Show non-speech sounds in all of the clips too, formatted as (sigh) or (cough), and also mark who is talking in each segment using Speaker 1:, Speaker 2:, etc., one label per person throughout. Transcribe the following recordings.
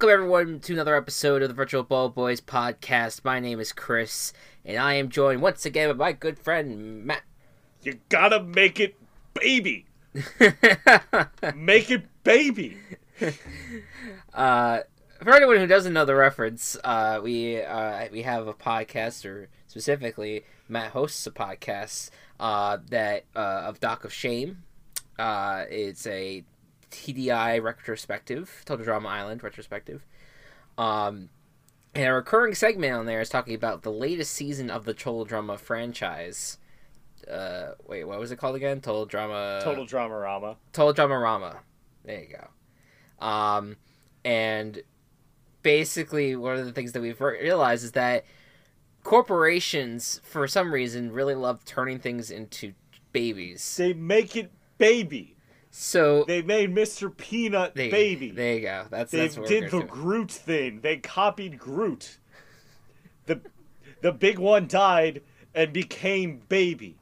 Speaker 1: Welcome everyone to another episode of the Virtual Ball Boys podcast. My name is Chris, and I am joined once again by my good friend Matt.
Speaker 2: You gotta make it baby. (laughs) make it baby.
Speaker 1: uh, for anyone who doesn't know the reference, uh, we uh, we have a podcast, or specifically, Matt hosts a podcast uh, that uh, of Dock of Shame. Uh, it's a TDI retrospective, Total Drama Island retrospective. Um, and a recurring segment on there is talking about the latest season of the Total Drama franchise. Uh, wait, what was it called again? Total Drama.
Speaker 2: Total Drama Rama.
Speaker 1: Total Drama Rama. There you go. Um, and basically, one of the things that we've realized is that corporations, for some reason, really love turning things into babies.
Speaker 2: They make it baby.
Speaker 1: So
Speaker 2: they made Mr. Peanut
Speaker 1: they,
Speaker 2: baby.
Speaker 1: There you go. That's
Speaker 2: they
Speaker 1: that's
Speaker 2: did the Groot thing. They copied Groot. The the big one died and became baby.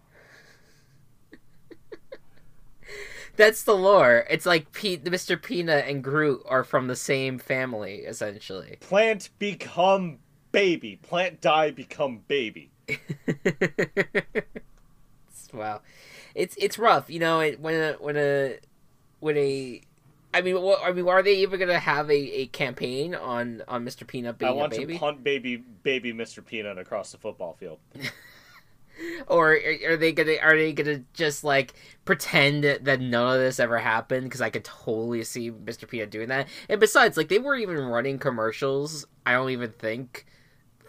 Speaker 1: That's the lore. It's like Pete, Mr. Peanut and Groot are from the same family, essentially.
Speaker 2: Plant become baby. Plant die become baby. (laughs)
Speaker 1: wow, it's it's rough. You know, it, when a when a when a I mean, what, I mean, are they even gonna have a, a campaign on on Mr. Peanut being
Speaker 2: I want
Speaker 1: a baby?
Speaker 2: to punt baby baby Mr. Peanut across the football field. (laughs)
Speaker 1: or are, are they gonna are they gonna just like pretend that none of this ever happened? Because I could totally see Mr. Peanut doing that. And besides, like they weren't even running commercials. I don't even think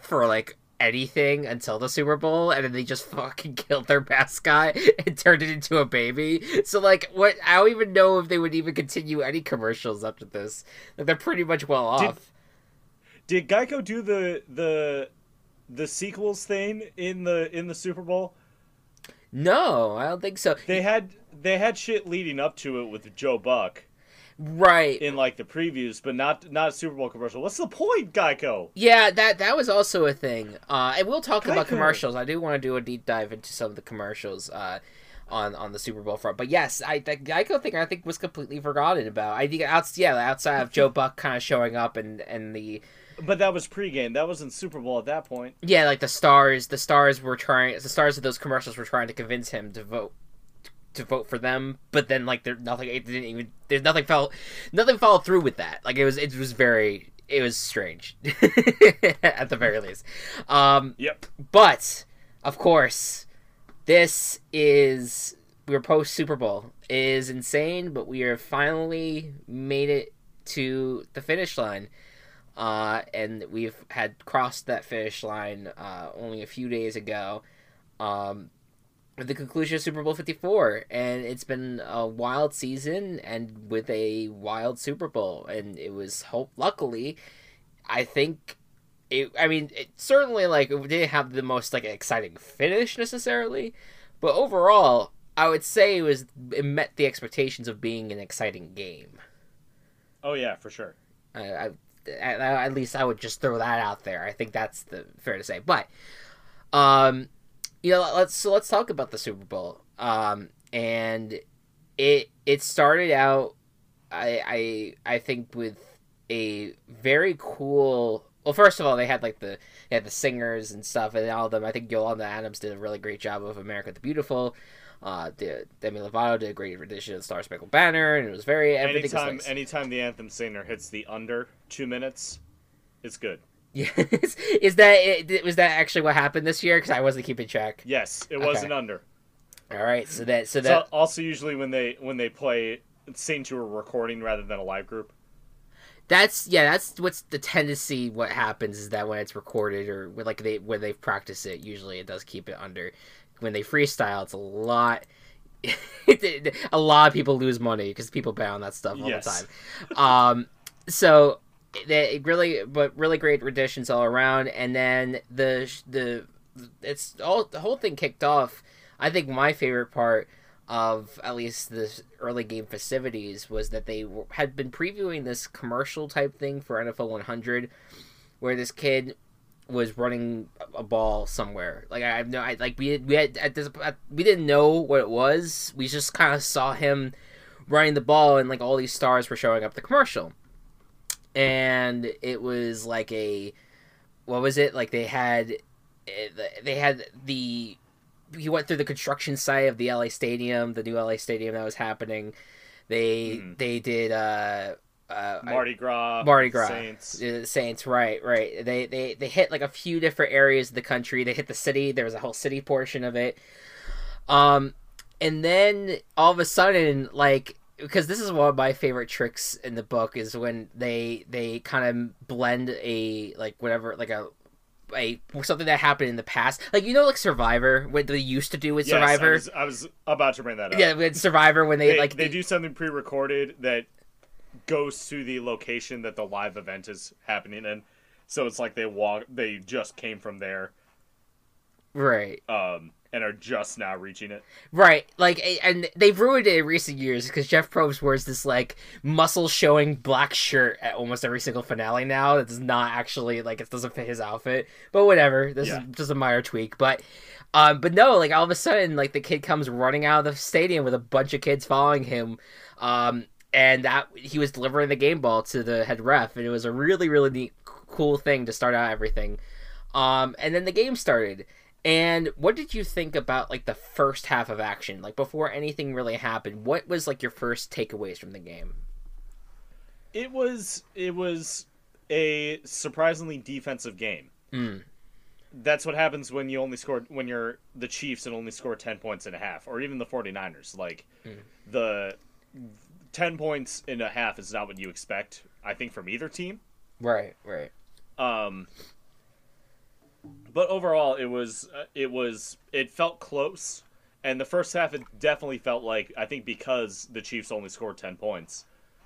Speaker 1: for like anything until the Super Bowl, and then they just fucking (laughs) killed their mascot and turned it into a baby. So like, what? I don't even know if they would even continue any commercials after this. Like they're pretty much well off.
Speaker 2: Did, did Geico do the the the sequels thing in the in the Super Bowl?
Speaker 1: No, I don't think so.
Speaker 2: They had they had shit leading up to it with Joe Buck.
Speaker 1: Right.
Speaker 2: In like the previews, but not not a Super Bowl commercial. What's the point, Geico?
Speaker 1: Yeah, that that was also a thing. Uh, and we'll talk Geico. about commercials. I do want to do a deep dive into some of the commercials uh, on on the Super Bowl front. But yes, I the Geico thing I think was completely forgotten about. I think outs yeah, outside of (laughs) Joe Buck kind of showing up and and the
Speaker 2: but that was pregame. That wasn't Super Bowl at that point.
Speaker 1: Yeah, like the stars, the stars were trying, the stars of those commercials were trying to convince him to vote, to vote for them. But then, like, there nothing, it didn't even, there's nothing fell, nothing followed through with that. Like, it was, it was very, it was strange, (laughs) at the very least. Um,
Speaker 2: yep.
Speaker 1: But of course, this is we're post Super Bowl. It is insane, but we are finally made it to the finish line. Uh, and we've had crossed that finish line uh, only a few days ago um, the conclusion of Super Bowl 54. And it's been a wild season and with a wild Super Bowl. And it was, hope, luckily, I think. It, I mean, it certainly like it didn't have the most like exciting finish necessarily, but overall, I would say it was it met the expectations of being an exciting game.
Speaker 2: Oh yeah, for sure.
Speaker 1: I, I at, at, least I would just throw that out there. I think that's the fair to say. But um you know, let's so let's talk about the Super Bowl. Um and it it started out I I I think with a very cool well first of all they had like the they had the singers and stuff and all of them I think Yolanda Adams did a really great job of America the Beautiful. Uh, the, Demi Lovato did a great rendition of Star Spangled Banner, and it was very.
Speaker 2: Anytime,
Speaker 1: was nice.
Speaker 2: anytime the anthem singer hits the under two minutes, it's good.
Speaker 1: Yes, (laughs) is that was that actually what happened this year? Because I wasn't keeping track.
Speaker 2: Yes, it was okay. an under.
Speaker 1: All right, so that so that
Speaker 2: so also usually when they when they play sing to a recording rather than a live group.
Speaker 1: That's yeah. That's what's the tendency. What happens is that when it's recorded or when, like they when they practice it, usually it does keep it under when they freestyle, it's a lot. (laughs) a lot of people lose money because people bet on that stuff all yes. the time. Um, so they really, but really great renditions all around. And then the the it's all the whole thing kicked off. I think my favorite part of at least the early game festivities was that they had been previewing this commercial type thing for NFL 100, where this kid was running a ball somewhere. Like I have no, I like we we had at this we didn't know what it was. We just kind of saw him running the ball, and like all these stars were showing up the commercial. And it was like a what was it like they had eh, they had the he went through the construction site of the LA Stadium, the new LA Stadium that was happening. They
Speaker 2: Mhm.
Speaker 1: they did uh, uh
Speaker 2: Mardi Gras,
Speaker 1: Mardi Gras.
Speaker 2: Saints.
Speaker 1: uh, Saints, right, right. They they they hit like a few different areas of the country. They hit the city. There was a whole city portion of it. Um, and then all of a sudden, like because this is one of my favorite tricks in the book is when they they kind of blend a like whatever like a a something that happened in the past like you know like survivor what they used to do with
Speaker 2: Yes,
Speaker 1: survivor
Speaker 2: I was, I was about to bring that up.
Speaker 1: yeah with survivor when they,
Speaker 2: they,
Speaker 1: like
Speaker 2: they do something pre-recorded that goes to the location that the live event is happening in. So it's like they walk. They just came from there,
Speaker 1: right
Speaker 2: um, and are just now reaching it.
Speaker 1: Right, like, and they've ruined it in recent years because Jeff Probst wears this like muscle showing black shirt at almost every single finale now. That does not actually like it doesn't fit his outfit, but whatever. This
Speaker 2: Yeah.
Speaker 1: is just a minor tweak, but. Um, but no, like all of a sudden, like the kid comes running out of the stadium with a bunch of kids following him, um, and that he was delivering the game ball to the head ref, and it was a really, really neat, cool thing to start out everything. Um, and then the game started, and what did you think about like the first half of action? Like before anything really happened, what was like your first takeaways from the game?
Speaker 2: It was it was a surprisingly defensive game.
Speaker 1: Mm.
Speaker 2: That's what happens when you only score when you're the Chiefs and only score 10 points and a half or even the 49ers. Like
Speaker 1: Mm.
Speaker 2: the 10 points and a half is not what you expect I think from either team.
Speaker 1: Right, right.
Speaker 2: Um but overall it was uh, it was it felt close and the first half it definitely felt like I think because the Chiefs only scored 10 points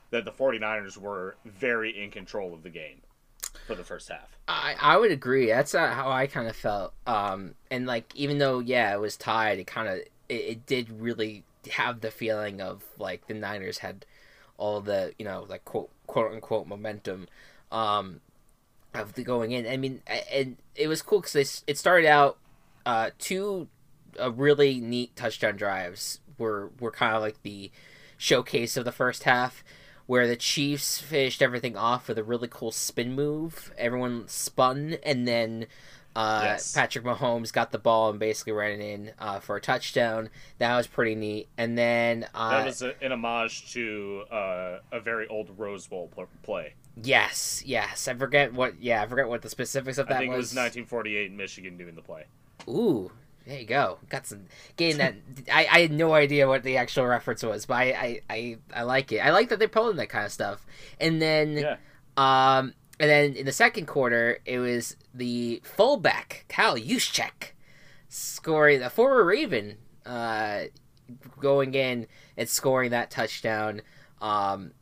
Speaker 2: that the 49ers were very in control of the game for the first half.
Speaker 1: I I would agree. That's how I kind of felt. Um, and like even though yeah it was tied, it kind of it, it did really have the feeling of like the Niners had all the you know like quote quote unquote momentum. Um, of the going in. I mean, and it was cool because it started out uh, two uh, really neat touchdown drives were were kind of like the showcase of the first half, where the Chiefs finished everything off with a really cool spin move. Everyone spun, and then uh,
Speaker 2: Yes.
Speaker 1: Patrick Mahomes got the ball and basically ran it in uh, for a touchdown. That was pretty neat. And then uh,
Speaker 2: That was a, an homage to uh, a very old Rose Bowl play.
Speaker 1: Yes, yes, I forget what. Yeah, I forget what the specifics of that
Speaker 2: I think
Speaker 1: was.
Speaker 2: it was 1948 in Michigan doing the play.
Speaker 1: Ooh, there you go. Got some getting that. I, I had no idea what the actual reference was, but I, I, I, I like it. I like that they're pulling that kind of stuff. And then,
Speaker 2: Yeah.
Speaker 1: um, and then in the second quarter, it was the fullback Kyle Juszczyk scoring the former Raven, uh, going in and scoring that touchdown. Um,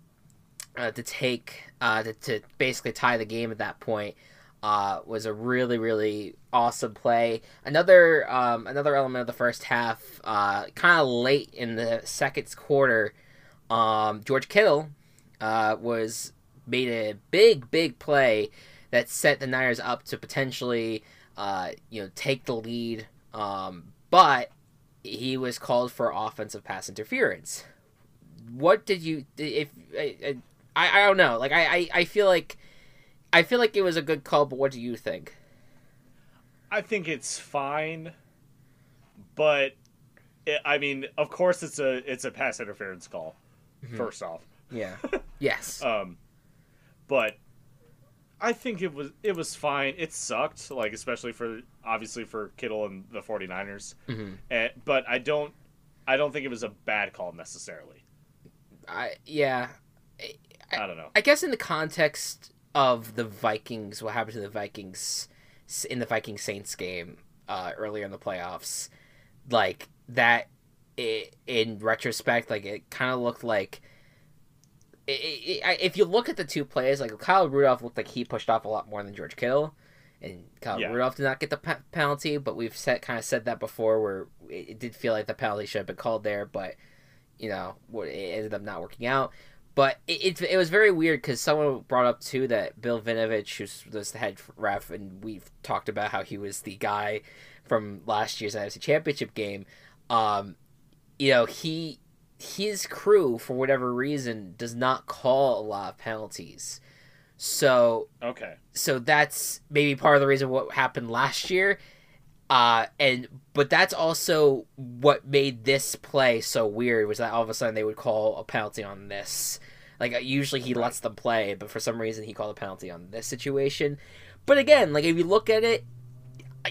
Speaker 1: uh, to take uh, to, to basically tie the game at that point uh, was a really really awesome play. Another um, another element of the first half, uh, kind of late in the second quarter, um, George Kittle uh, was made a big big play that set the Niners up to potentially uh, you know take the lead, um, but he was called for offensive pass interference. What did you if I, I, I don't know like I, I, I feel like I feel like it was a good call, but what do you think?
Speaker 2: I think it's fine, but it, I mean, of course, it's a it's a pass interference call.
Speaker 1: Mhm.
Speaker 2: First off,
Speaker 1: Yeah. (laughs) yes.
Speaker 2: um, but I think it was it was fine. It sucked, like especially for obviously for Kittle and the 49ers.
Speaker 1: hmm
Speaker 2: Eh, but I don't I don't think it was a bad call necessarily.
Speaker 1: I yeah.
Speaker 2: I don't know.
Speaker 1: I guess in the context of the Vikings, what happened to the Vikings in the Viking Saints game uh, earlier in the playoffs, like that. i in retrospect, like it kind of looked like. i i i if you look at the two plays, like Kyle Rudolph looked like he pushed off a lot more than George Kittle, and Kyle
Speaker 2: Yeah.
Speaker 1: Rudolph did not get the pe- penalty. But we've said kind of said that before, where it, it did feel like the penalty should have been called there, but you know, it ended up not working out. But it, it, it was very weird because someone brought up too that Bill Vinovich, who's was the head ref, and we've talked about how he was the guy from last year's NFC Championship game. Um, you know, he his crew for whatever reason does not call a lot of penalties. So
Speaker 2: Okay.
Speaker 1: so that's maybe part of the reason what happened last year. Uh, and but that's also what made this play so weird was that all of a sudden they would call a penalty on this. Like uh, usually he
Speaker 2: Right.
Speaker 1: lets them play, but for some reason he called a penalty on this situation. But again, like if you look at it,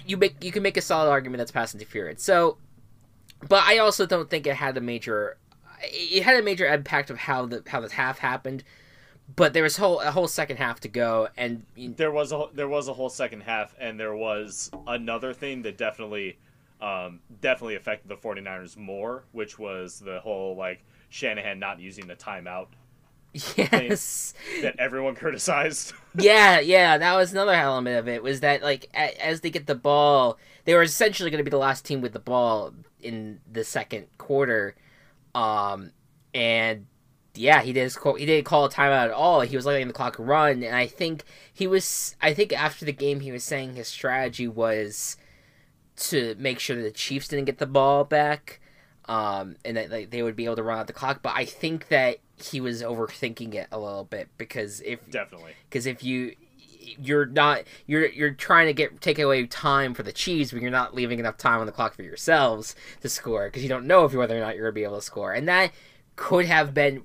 Speaker 1: you make you can make a solid argument that's pass interference. So, but I also don't think it had a major. It had a major impact of how the how the half happened, but there was whole a whole second half to go, and
Speaker 2: There was a there was a whole second half, and there was another thing that definitely, um, definitely affected the 49ers more, which was the whole like Shanahan not using the timeout
Speaker 1: yes,
Speaker 2: that everyone criticized. (laughs)
Speaker 1: yeah, yeah, that was another element of it was that like a, as they get the ball, they were essentially going to be the last team with the ball in the second quarter, um, and yeah, he did call, he didn't call a timeout at all. He was letting the clock run, and I think he was. I think after the game, he was saying his strategy was to make sure that the Chiefs didn't get the ball back, um, and that like, they would be able to run out the clock. But I think that he was overthinking it a little bit because if
Speaker 2: definitely.
Speaker 1: because if you you're not you're you're trying to get take away time for the Chiefs, but you're not leaving enough time on the clock for yourselves to score because you don't know if whether or not you're gonna be able to score, and that could have been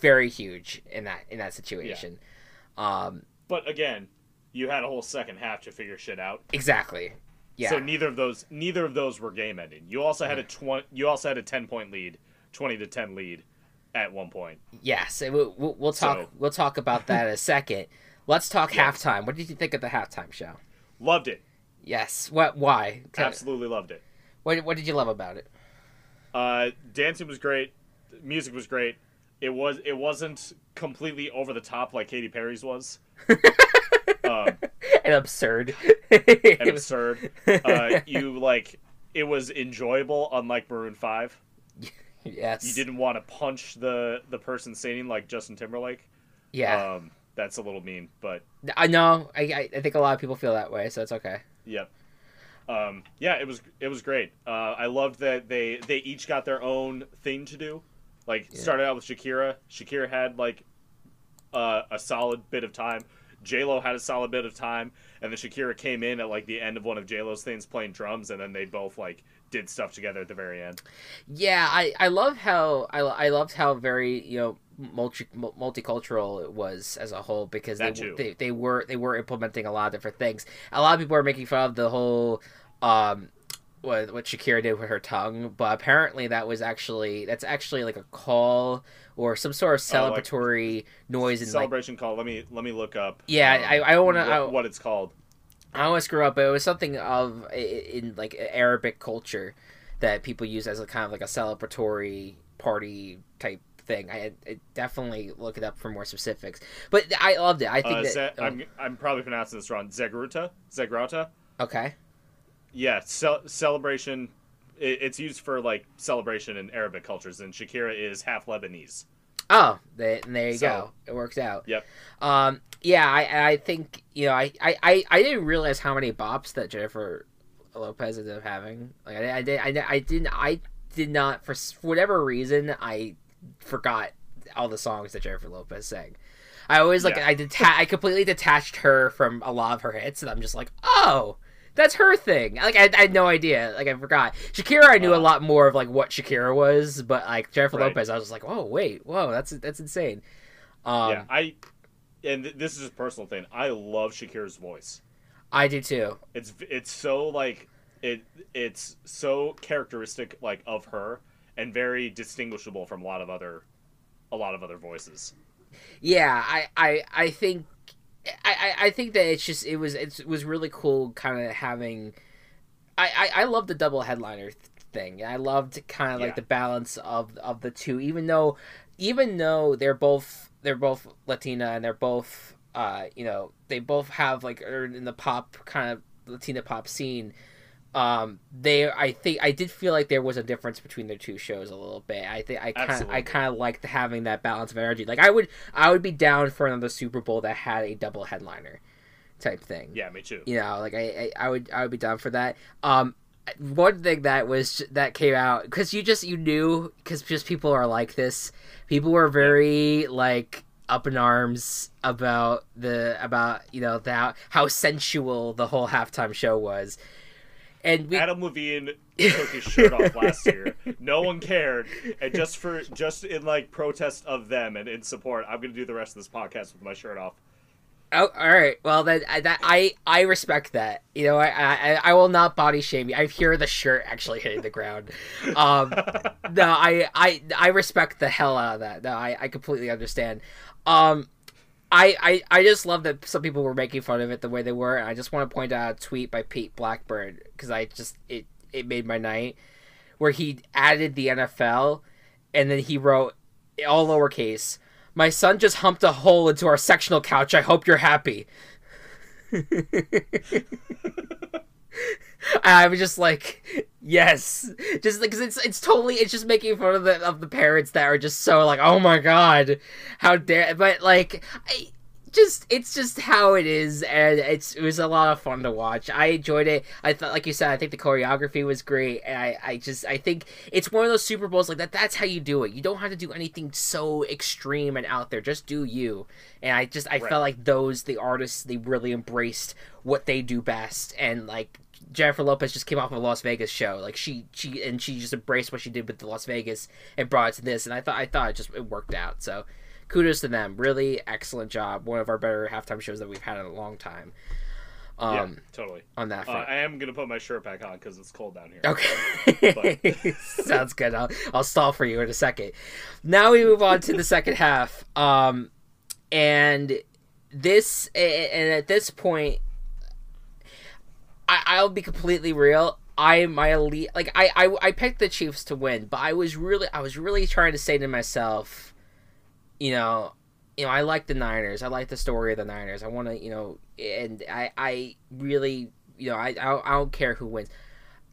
Speaker 1: very huge in that in that situation. Um,
Speaker 2: But again, you had a whole second half to figure shit out.
Speaker 1: exactly. Yeah.
Speaker 2: So neither of those neither of those were game ending. You also had a twenty. You also had a ten point lead, twenty to ten lead, at one point.
Speaker 1: yes. We'll, we'll, talk.
Speaker 2: So-
Speaker 1: We'll talk about that in a (laughs) second. Let's talk halftime. What did you think of the halftime show?
Speaker 2: Loved it.
Speaker 1: Yes. What? Why?
Speaker 2: Absolutely loved it.
Speaker 1: What? What did you love about it?
Speaker 2: Uh, dancing was great. Music was great. It was. It wasn't completely over the top like Katy Perry's was. (laughs) um,
Speaker 1: and absurd.
Speaker 2: and (laughs) absurd. Uh, you like. It was enjoyable, unlike Maroon Five.
Speaker 1: Yes.
Speaker 2: You didn't want to punch the the person singing like Justin Timberlake.
Speaker 1: Yeah.
Speaker 2: Um, that's a little mean, but
Speaker 1: I know. I, I I think a lot of people feel that way, so it's okay.
Speaker 2: Yep. Um, yeah, it was it was great. Uh, I loved that they they each got their own thing to do. Like
Speaker 1: Yeah.
Speaker 2: started out with Shakira. Shakira had like uh, a solid bit of time. J Lo had a solid bit of time, and then Shakira came in at like the end of one of J Lo's things playing drums, and then they both like did stuff together at the very end.
Speaker 1: Yeah, I, I love how I, I loved how very you know multi multicultural it was as a whole because they, they they were they were implementing a lot of different things. A lot of people are making fun of the whole um what what Shakira did with her tongue, but apparently that was actually that's actually like a call or some sort of
Speaker 2: Oh, like-
Speaker 1: celebratory noise and like
Speaker 2: Celebration call. Let me let me look up.
Speaker 1: Yeah,
Speaker 2: um,
Speaker 1: I- I wanna-
Speaker 2: what, what it's called.
Speaker 1: I always screw up, but it was something of in like Arabic culture that people use as a kind of like a celebratory party type thing. I, I definitely look it up for more specifics, but I loved it. I think
Speaker 2: Uh,
Speaker 1: that
Speaker 2: Ze-
Speaker 1: oh,
Speaker 2: I'm I'm probably pronouncing this wrong. Zegruta. Zegrata.
Speaker 1: okay.
Speaker 2: Yeah, ce- celebration. It, it's used for like celebration in Arabic cultures, and Shakira is half Lebanese.
Speaker 1: Oh, they, and there you
Speaker 2: So-
Speaker 1: go. It works out.
Speaker 2: Yep.
Speaker 1: Um. Yeah. I. I think you know. I. I. I, didn't realize how many bops that Jennifer Lopez ended up having. Like I. I did. I, I didn't. I did not for, for whatever reason. I forgot all the songs that Jennifer Lopez sang. I always like.
Speaker 2: Yeah.
Speaker 1: I deta- I completely detached her from a lot of her hits, and I'm just like, oh. That's her thing. Like I, I had no idea. Like I forgot. Shakira, I knew a
Speaker 2: Uh.
Speaker 1: lot more of like what Shakira was, but like Jennifer
Speaker 2: Right.
Speaker 1: Lopez, I was like, oh wait, whoa, that's that's insane. Um,
Speaker 2: yeah, I. And th- this is a personal thing. I love Shakira's voice.
Speaker 1: I do too.
Speaker 2: It's it's so like it it's so characteristic like of her and very distinguishable from a lot of other a lot of other voices.
Speaker 1: Yeah, I, I, I think, I, I- think that it's just it was it was really cool, kind of having. I, I, I love the double headliner th- thing. I loved kind of like
Speaker 2: Yeah.
Speaker 1: the balance of of the two, even though, even though they're both they're both Latina and they're both uh you know they both have like are in the pop kind of Latina pop scene. Um, they I think I did feel like there was a difference between their two shows a little bit. I think I kind of I kind of liked having that balance of energy. Like I would I would be down for another Super Bowl that had a double headliner type thing.
Speaker 2: Yeah, me too.
Speaker 1: You know, like I, I, I would I would be down for that. Um, one thing that was that came out because you just you knew because just people are like this. People were very like up in arms about the about you know the, how, how sensual the whole halftime show was. And we,
Speaker 2: Adam Levine took his shirt off last year. (laughs) No one cared, and just for just in like protest of them and in support, I'm gonna do the rest of this podcast with my shirt off.
Speaker 1: Oh, all right. Well, then I, that, I I respect that. You know, I, I I will not body shame you. I hear the shirt actually hitting the ground. Um, (laughs) no, I I I respect the hell out of that. No, I I completely understand. Um, I, I, I just love that some people were making fun of it the way they were. I just want to point out a tweet by Pete Blackburn because I just it it made my night where he added the NFL and then he wrote all lowercase. My son just humped a hole into our sectional couch. I hope you're happy. (laughs) (laughs) I was just like, yes, just because it's it's totally it's just making fun of the of the parents that are just so like, oh my god, how dare! But like, I just it's just how it is, and it's it was a lot of fun to watch. I enjoyed it. I thought, like you said, I think the choreography was great, and I I just I think it's one of those Super Bowls like that. That's how you do it. You don't have to do anything so extreme and out there. Just do you. And I just I
Speaker 2: Right.
Speaker 1: felt like those the artists they really embraced what they do best, and like Jennifer Lopez just came off of a Las Vegas show. Like she she and she just embraced what she did with the Las Vegas and brought it to this. And I thought I thought it just it worked out. So kudos to them. Really excellent job. One of our better halftime shows that we've had in a long time. Um,
Speaker 2: yeah, totally.
Speaker 1: on that
Speaker 2: Uh. I am gonna put my shirt back on because it's cold down here.
Speaker 1: Okay. (laughs) (laughs) Sounds good. I'll, I'll stall for you in a second. Now we move on to the second half. Um, and this, and at this point, I, I'll be completely real. I my elite like I, I I picked the Chiefs to win, but I was really I was really trying to say to myself, you know, you know I like the Niners. I like the story of the Niners. I want to you know, and I I really you know I I, I don't care who wins.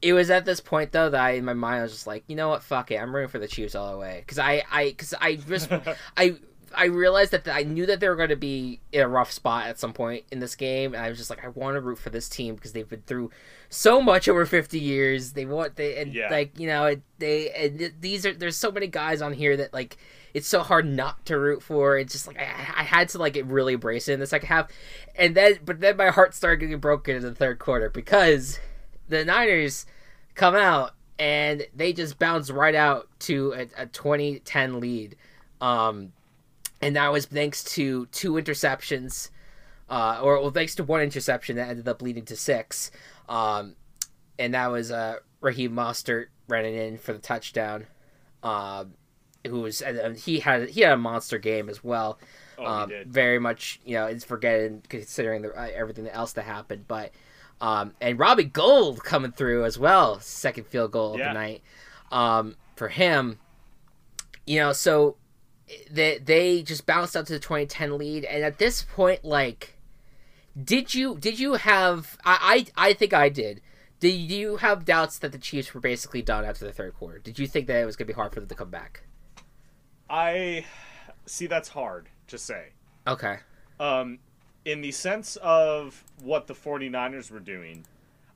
Speaker 1: It was at this point though that I, in my mind I was just like, you know what, fuck it, I'm rooting for the Chiefs all the way because I I because I just (laughs) I I realized that I knew that they were going to be in a rough spot at some point in this game, and I was just like, I want to root for this team because they've been through so much over fifty years. They want they and
Speaker 2: Yeah.
Speaker 1: like you know it, they and th- these are there's so many guys on here that like it's so hard not to root for. It's just like I, I had to like really embrace it in the second half, and then but then my heart started getting broken in the third quarter because the Niners come out and they just bounce right out to a, a 2010 lead. Um, and that was thanks to two interceptions, uh, or well, thanks to one interception that ended up leading to six. Um, and that was uh, Raheem Mostert running in for the touchdown. Um, who was and, he had he had a monster game as well.
Speaker 2: Oh,
Speaker 1: um, very much you know it's forgetting considering the, uh, everything else that happened, but um, and Robbie Gould coming through as well, second field goal of the night um, for him. You know, so they they just bounced out to the 2010 lead, and at this point, like, did you did you have? I I, I think I did. Did you have doubts that the Chiefs were basically done after the third quarter? Did you think that it was going to be hard for them to come back?
Speaker 2: I see. That's hard to say.
Speaker 1: Okay.
Speaker 2: Um, in the sense of what the 49ers were doing,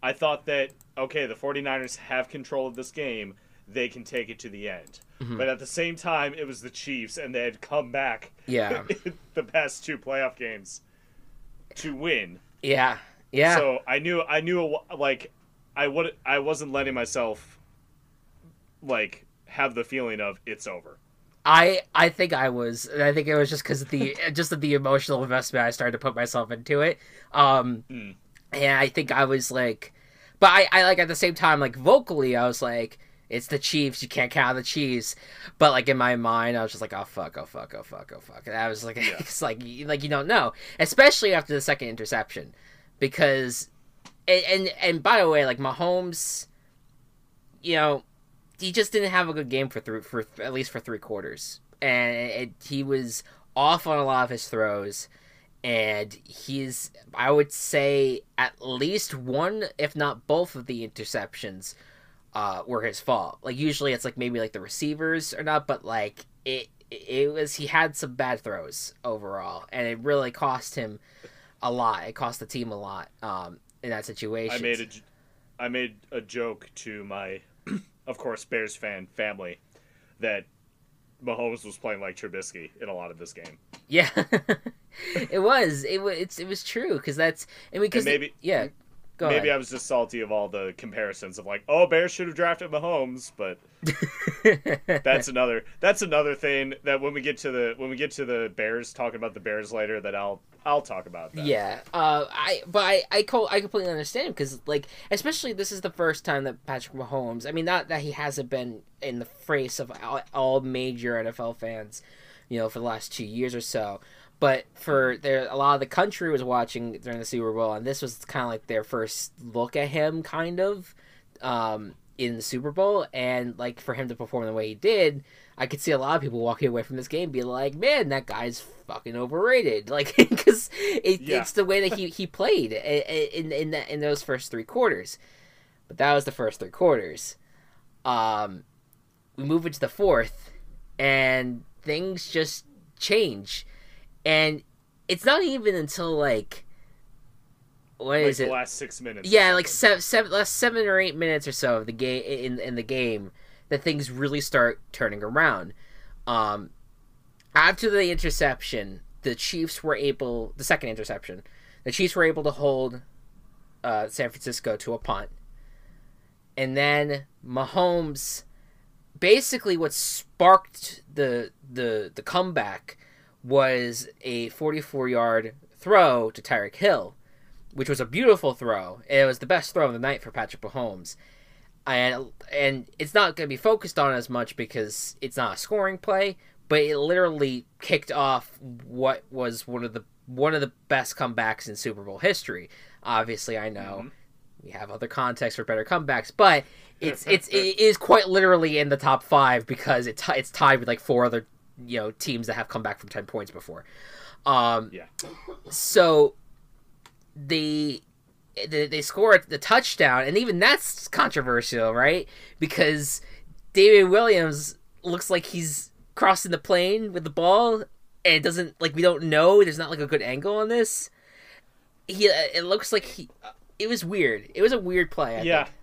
Speaker 2: I thought that okay, the 49ers have control of this game. They can take it to the end.
Speaker 1: Mm-hmm.
Speaker 2: But at the same time, it was the Chiefs, and they had come back
Speaker 1: Yeah. (laughs)
Speaker 2: the past two playoff games to win.
Speaker 1: Yeah. Yeah.
Speaker 2: So I knew I knew like I would I wasn't letting myself like have the feeling of it's over.
Speaker 1: I I think I was. I think it was just because the (laughs) just of the emotional investment I started to put myself into it. Um,
Speaker 2: Mm.
Speaker 1: and I think I was like, but I I like at the same time like vocally I was like. It's the Chiefs. You can't count the Chiefs, but like in my mind, I was just like, "Oh fuck! Oh fuck! Oh fuck! Oh fuck!" And I was like, (laughs)
Speaker 2: Yeah.
Speaker 1: "It's like, like you don't know," especially after the second interception, because, and and, and by the way, like Mahomes, you know, he just didn't have a good game for three, for at least for three quarters, and it, he was off on a lot of his throws, and he's I would say at least one, if not both, of the interceptions uh, were his fault. Like usually it's like maybe like the receivers or not, but like it it was he had some bad throws overall, and it really cost him a lot. It cost the team a lot um, in that situation.
Speaker 2: I made a I made a joke to my (clears throat) of course Bears fan family that Mahomes was playing like Trubisky in a lot of this game.
Speaker 1: Yeah, (laughs) it was. It was. It's, it was true because that's. I mean, because
Speaker 2: maybe
Speaker 1: yeah. Go
Speaker 2: maybe
Speaker 1: ahead.
Speaker 2: I was just salty of all the comparisons of like, oh, Bears should have drafted Mahomes, but (laughs) that's another that's another thing that when we get to the when we get to the Bears talking about the Bears later that I'll I'll talk about that.
Speaker 1: Yeah, uh, I but I I, co- I completely understand because like especially this is the first time that Patrick Mahomes. I mean, not that he hasn't been in the face of all, all major NFL fans, you know, for the last two years or so. But for there, a lot of the country was watching during the Super Bowl, and this was kind of like their first look at him, kind of, um, in the Super Bowl. And like for him to perform the way he did, I could see a lot of people walking away from this game being like, "Man, that guy's fucking overrated." (laughs) Like because it,
Speaker 2: Yeah.
Speaker 1: it's the way that he, he played in in that in those first three quarters. But that was the first three quarters. Um, we move into the fourth, and things just change, and it's not even until like what
Speaker 2: Like
Speaker 1: is
Speaker 2: the
Speaker 1: it?
Speaker 2: last six minutes.
Speaker 1: Yeah, like seven, seven, last seven or eight minutes or so of the game in in the game that things really start turning around. Um, after the interception, the Chiefs were able the second interception, the Chiefs were able to hold uh, San Francisco to a punt, and then Mahomes, basically what sparked the the the comeback was a 44 yard throw to Tyreek Hill which was a beautiful throw. It was the best throw of the night for Patrick Mahomes. And and it's not going to be focused on as much because it's not a scoring play, but it literally kicked off what was one of the one of the best comebacks in Super Bowl history. Obviously, I know
Speaker 2: Mhm.
Speaker 1: we have other contexts for better comebacks, but it's it's (laughs) it is quite literally in the top 5 because it t- it's tied with like four other, you know, teams that have come back from 10 points before. Um
Speaker 2: Yeah.
Speaker 1: so they they, they score the touchdown, and even that's controversial, right? Because David Williams looks like he's crossing the plane with the ball, and it doesn't like we don't know. There's not like a good angle on this. He it looks like he. It was weird. It was a weird play. I
Speaker 2: yeah,
Speaker 1: think.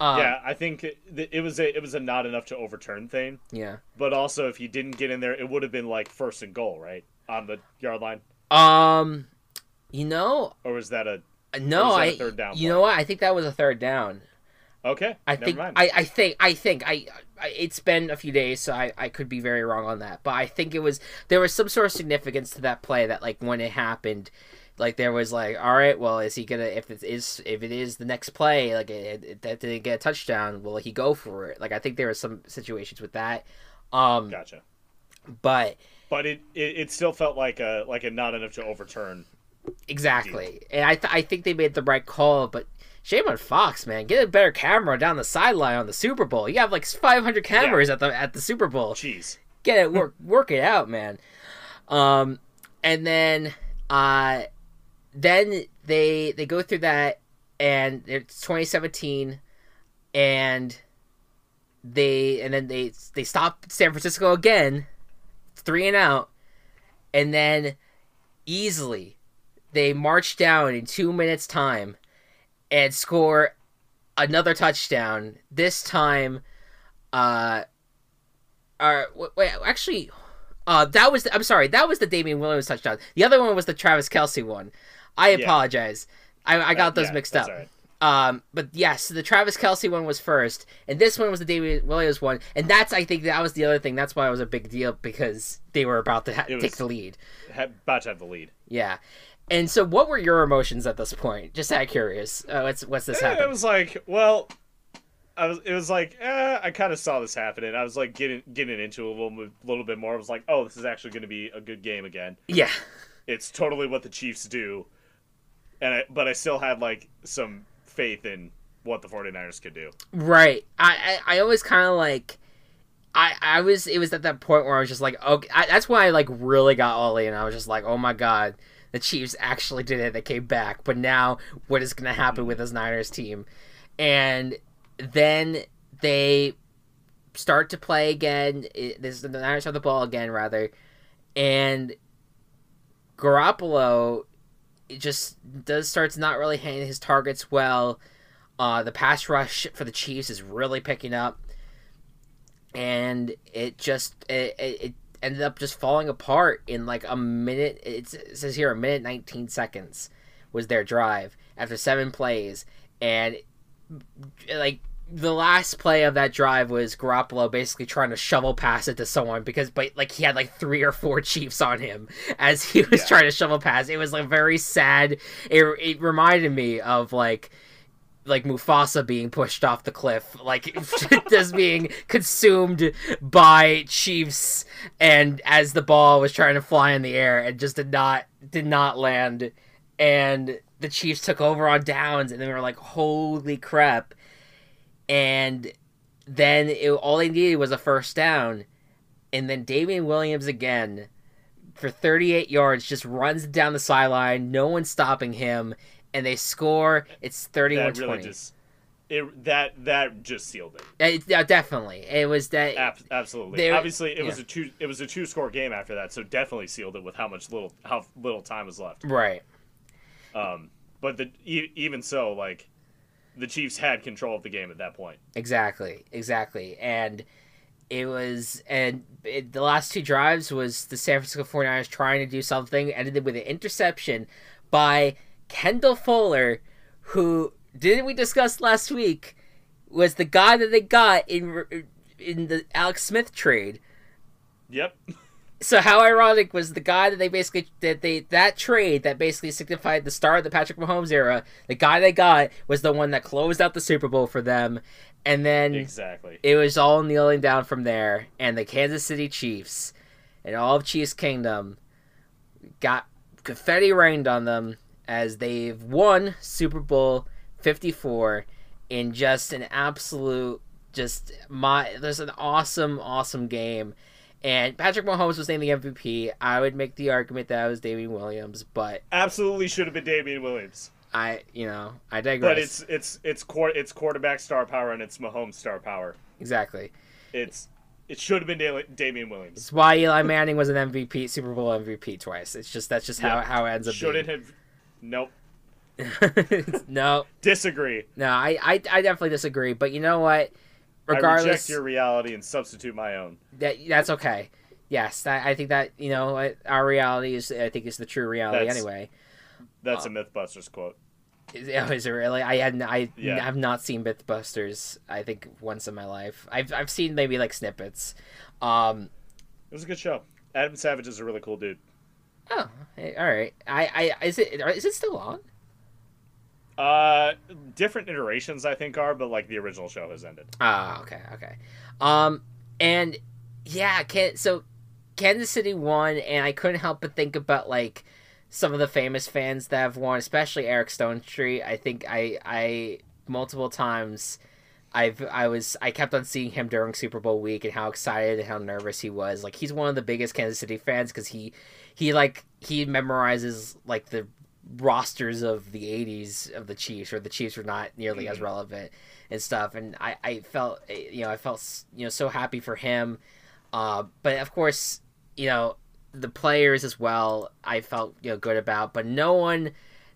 Speaker 1: Um,
Speaker 2: yeah. I think it, it was a it was a not enough to overturn thing,
Speaker 1: yeah.
Speaker 2: but also if he didn't get in there, it would have been like first and goal, right on the yard line,
Speaker 1: Um, you know,
Speaker 2: or was that a
Speaker 1: no,
Speaker 2: was that a
Speaker 1: I.
Speaker 2: third down
Speaker 1: you
Speaker 2: play?
Speaker 1: know what? I think that was a third down.
Speaker 2: okay?
Speaker 1: I
Speaker 2: never
Speaker 1: think
Speaker 2: mind.
Speaker 1: I, I think I think I, I it's been a few days so I, I could be very wrong on that but I think it was there was some sort of significance to that play that like when it happened like there was like all right well is he gonna if it is if it is the next play like it, it, that didn't get a touchdown will he go for it like I think there was some situations with that um
Speaker 2: gotcha.
Speaker 1: but
Speaker 2: But it, it it still felt like a like a not enough to overturn.
Speaker 1: Exactly, and I th- I think they made the right call, but shame on Fox, man. Get a better camera down the sideline on the Super Bowl. You have like 500 cameras at the at the Super Bowl.
Speaker 2: Jeez.
Speaker 1: Get it work work it out, man. Um, and then uh, then they they go through that, and it's 2017, and they and then they they stop San Francisco again, three and out, and then easily they march down in two minutes time and score another touchdown. This time, uh, uh, wait, actually, uh, that was I'm sorry, that was the Damien Williams touchdown. The other one was the Travis Kelce one. I
Speaker 2: Yeah.
Speaker 1: apologize. I, I got
Speaker 2: Uh,
Speaker 1: those
Speaker 2: yeah,
Speaker 1: mixed up.
Speaker 2: right.
Speaker 1: Um, but yes, the Travis Kelce one was first, and this one was the David Williams one, and that's I think that was the other thing. That's why it was a big deal because they were about to ha- take the lead.
Speaker 2: About to have the lead.
Speaker 1: Yeah, and so what were your emotions at this point? Just that curious, uh, what's what's this
Speaker 2: Eh,
Speaker 1: happen?
Speaker 2: It was like, well, I was. It was like, eh, I kind of saw this happening. I was like getting getting into it a little little bit more. I was like, oh, this is actually going to be a good game again.
Speaker 1: Yeah,
Speaker 2: It's totally what the Chiefs do, and I, but I still had like some faith in what the 49ers could do.
Speaker 1: right. I I, I always kind of like. I, I was it was at that point where I was just like okay I, that's why I like really got all in I was just like oh my god the Chiefs actually did it they came back but now what is gonna happen with this Niners team and then they start to play again this the Niners have the ball again rather and Garoppolo it just does starts not really hitting his targets well. Uh, the pass rush for the Chiefs is really picking up. And it just it, it, it ended up just falling apart in like a minute. It says here a minute nineteen seconds was their drive after seven plays, and like the last play of that drive was Garoppolo basically trying to shovel pass it to someone because, but like he had like three or four Chiefs on him as he (laughs) was
Speaker 2: Yeah.
Speaker 1: trying to shovel pass. It was like very sad. It, it reminded me of like like Mufasa being pushed off the cliff, like (laughs) just being consumed by Chiefs, and as the ball was trying to fly in the air and just did not did not land, and the Chiefs took over on downs, and they were like, "Holy crap!" And then it, all they needed was a first down, and then Damien Williams again for 38 yards just runs down the sideline, no one's stopping him, and they score. It's 31
Speaker 2: that really
Speaker 1: 20.
Speaker 2: just it that that just sealed it.
Speaker 1: It- yeah, definitely. It was that.
Speaker 2: Ab- absolutely. Obviously, it was a two it was a two score game after that, so definitely sealed it with how much little how little time was left.
Speaker 1: Right.
Speaker 2: Um, but the e- even so, like the Chiefs had control of the game at that point.
Speaker 1: Exactly. Exactly. And it was. And it, the last two drives was the San Francisco 49ers trying to do something, ended with an interception by Kendall Fuller, who, didn't we discuss last week, was the guy that they got in in the Alex Smith trade.
Speaker 2: Yep. (laughs)
Speaker 1: so how ironic was the guy that they basically that they that trade that basically signified the start of the Patrick Mahomes era. The guy they got was the one that closed out the Super Bowl for them, and then
Speaker 2: Exactly.
Speaker 1: it was all kneeling down from there. And the Kansas City Chiefs and all of Chiefs Kingdom got confetti rained on them as they've won Super Bowl Fifty Four in just an absolute just my there's an awesome awesome game and Patrick Mahomes was named the MVP. I would make the argument that it was Damien Williams, but
Speaker 2: Absolutely should have been Damien Williams.
Speaker 1: I, you know, I digress.
Speaker 2: But it's it's it's quar- it's quarterback star power and it's Mahomes star power.
Speaker 1: exactly.
Speaker 2: It's it should have been Da- Damien Williams.
Speaker 1: It's why Eli Manning was an MVP, Super Bowl MVP twice. It's just that's just how
Speaker 2: Yeah.
Speaker 1: how it ends up.
Speaker 2: Shouldn't have. Nope. (laughs)
Speaker 1: no,
Speaker 2: Disagree.
Speaker 1: no, I, I I definitely disagree. But you know what?
Speaker 2: I reject
Speaker 1: Regardless,
Speaker 2: your reality and substitute my own.
Speaker 1: that that's okay. Yes, that, I think that you know our reality is. I think is the true reality
Speaker 2: That's-
Speaker 1: anyway.
Speaker 2: That's
Speaker 1: Uh,
Speaker 2: a MythBusters quote.
Speaker 1: Is, oh, is it really? I hadn't. I
Speaker 2: Yeah.
Speaker 1: have not seen MythBusters. I think once in my life. I've I've seen maybe like snippets. Um.
Speaker 2: It was a good show. Adam Savage is a really cool dude.
Speaker 1: Oh, all right. I I is it is it still on?
Speaker 2: Uh, different iterations I think are, but like the original show has ended.
Speaker 1: Ah, okay, okay. Um, and yeah, can so Kansas City won, and I couldn't help but think about like some of the famous fans that have won, especially Eric Stone. I think I I multiple times. I've I was I kept on seeing him during Super Bowl week and how excited and how nervous he was. Like he's one of the biggest Kansas City fans because he he like he memorizes like the rosters of the 80s of the Chiefs where the Chiefs were not nearly as
Speaker 2: Mhm.
Speaker 1: relevant and stuff. And I I felt you know I felt you know so happy for him. Uh but of course you know the players as well I felt you know good about. But no one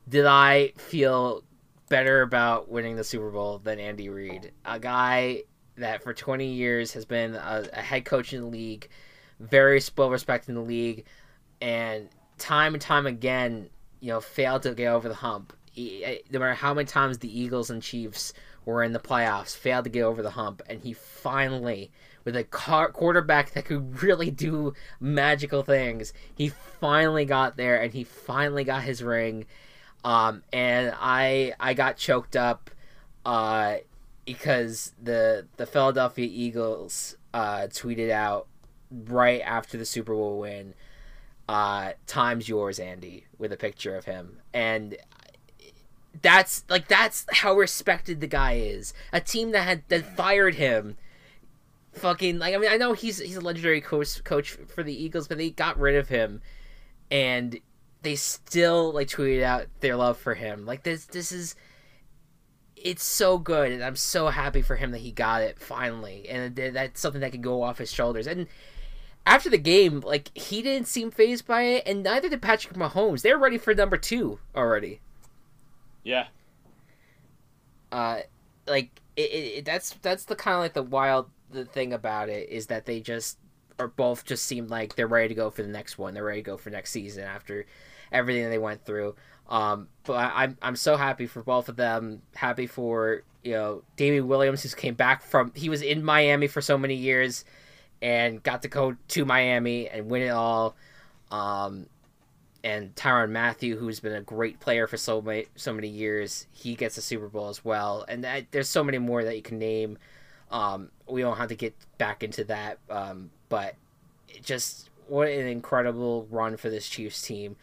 Speaker 1: did I feel better about winning the Super Bowl than Andy Reid. A guy that for 20 years has been a, a head coach in the league very well respected in the league and time and time again you know failed to get over the hump. No matter how many times the Eagles and Chiefs were in the playoffs failed to get over the hump and he finally with a car- quarterback that could really do magical things he finally got there and he finally got his ring. Um, and I I got choked up uh, because the the Philadelphia Eagles uh, tweeted out right after the Super Bowl win uh, times yours Andy with a picture of him. And that's like that's how respected the guy is. A team that had that fired him. Fucking like I mean I know he's he's a legendary coach coach for the Eagles but they got rid of him. And they still like tweeted out their love for him. Like this this is it's so good and I'm so happy for him that he got it finally. And that's something that can go off his shoulders. And after the game like he didn't seem fazed by it and neither did Patrick Mahomes they're ready for number 2 already
Speaker 2: Yeah.
Speaker 1: uh like it, it, it- that's that's the kind of like the wild the thing about it is that they just are both just seem like they're ready to go for the next one. They're ready to go for next season after everything they went through. Um, but I, I'm I'm so happy for both of them. Happy for you know Damien Williams, who came back from he was in Miami for so many years, and got to go to Miami and win it all. Um, and Tyrann Mathieu, who's been a great player for so many so many years, he gets a Super Bowl as well. And that, there's so many more that you can name. Um, we don't have to get back into that, um, but just what an incredible run for this Chiefs team.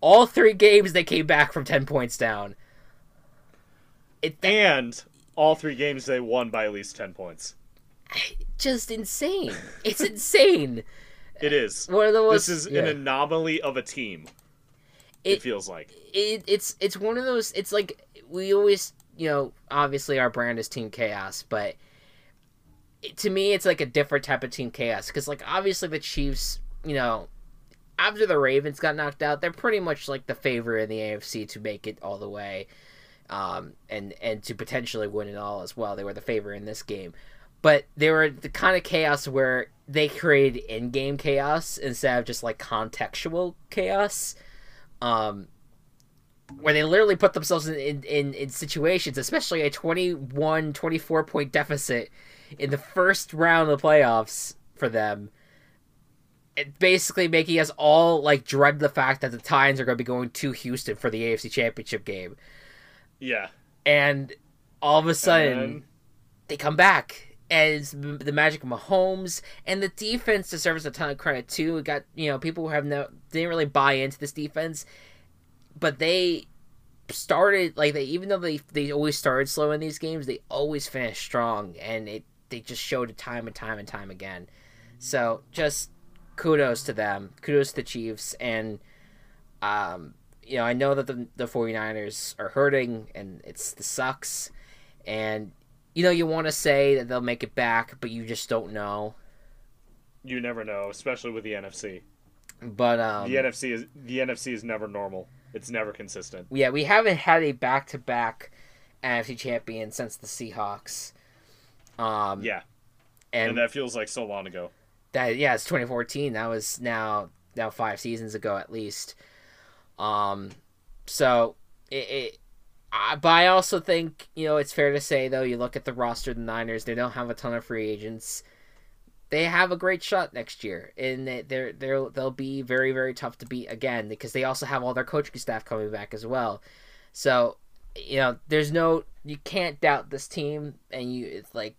Speaker 1: All three games they came back from ten points down.
Speaker 2: It, and all three games they won by at least ten points.
Speaker 1: Just insane! It's insane. (laughs)
Speaker 2: It is.
Speaker 1: One of the most,
Speaker 2: this is
Speaker 1: yeah.
Speaker 2: an anomaly of a team. It, it feels like
Speaker 1: it, it's it's one of those. It's like we always, you know, obviously our brand is Team Chaos, but it, to me, it's like a different type of Team Chaos because, like, obviously the Chiefs, you know, after the Ravens got knocked out, they're pretty much like the favorite in the AFC to make it all the way, um, and and to potentially win it all as well. They were the favorite in this game, but they were the kind of chaos where they created in-game chaos instead of just like contextual chaos um, where they literally put themselves in, in, in, situations, especially a 21, 24 point deficit in the first round of the playoffs for them. It basically making us all like dread the fact that the Titans are going to be going to Houston for the AFC Championship game.
Speaker 2: Yeah.
Speaker 1: And all of a sudden, then... they come back as the magic of Mahomes and the defense deserves a ton of credit too. We got you know people who have no didn't really buy into this defense, but they started like they even though they they always started slow in these games, they always finished strong, and it they just showed it time and time and time again. So just kudos to them, kudos to the Chiefs, and um, you know I know that the the 49ers are hurting and it's the sucks, and you know, you want to say that they'll make it back, but you just don't know.
Speaker 2: You never know, especially with the NFC.
Speaker 1: But um,
Speaker 2: the NFC is the NFC is never normal. It's never consistent.
Speaker 1: Yeah, we haven't had a back-to-back NFC champion since the Seahawks. Um,
Speaker 2: yeah, and, and that feels like so long ago.
Speaker 1: That yeah, it's 2014. That was now now five seasons ago at least. Um, so it, it uh, but I also think you know it's fair to say though you look at the roster of the Niners, they don't have a ton of free agents. They have a great shot next year, and they're they're they'll be very very tough to beat again because they also have all their coaching staff coming back as well. So you know there's no you can't doubt this team, and you it's like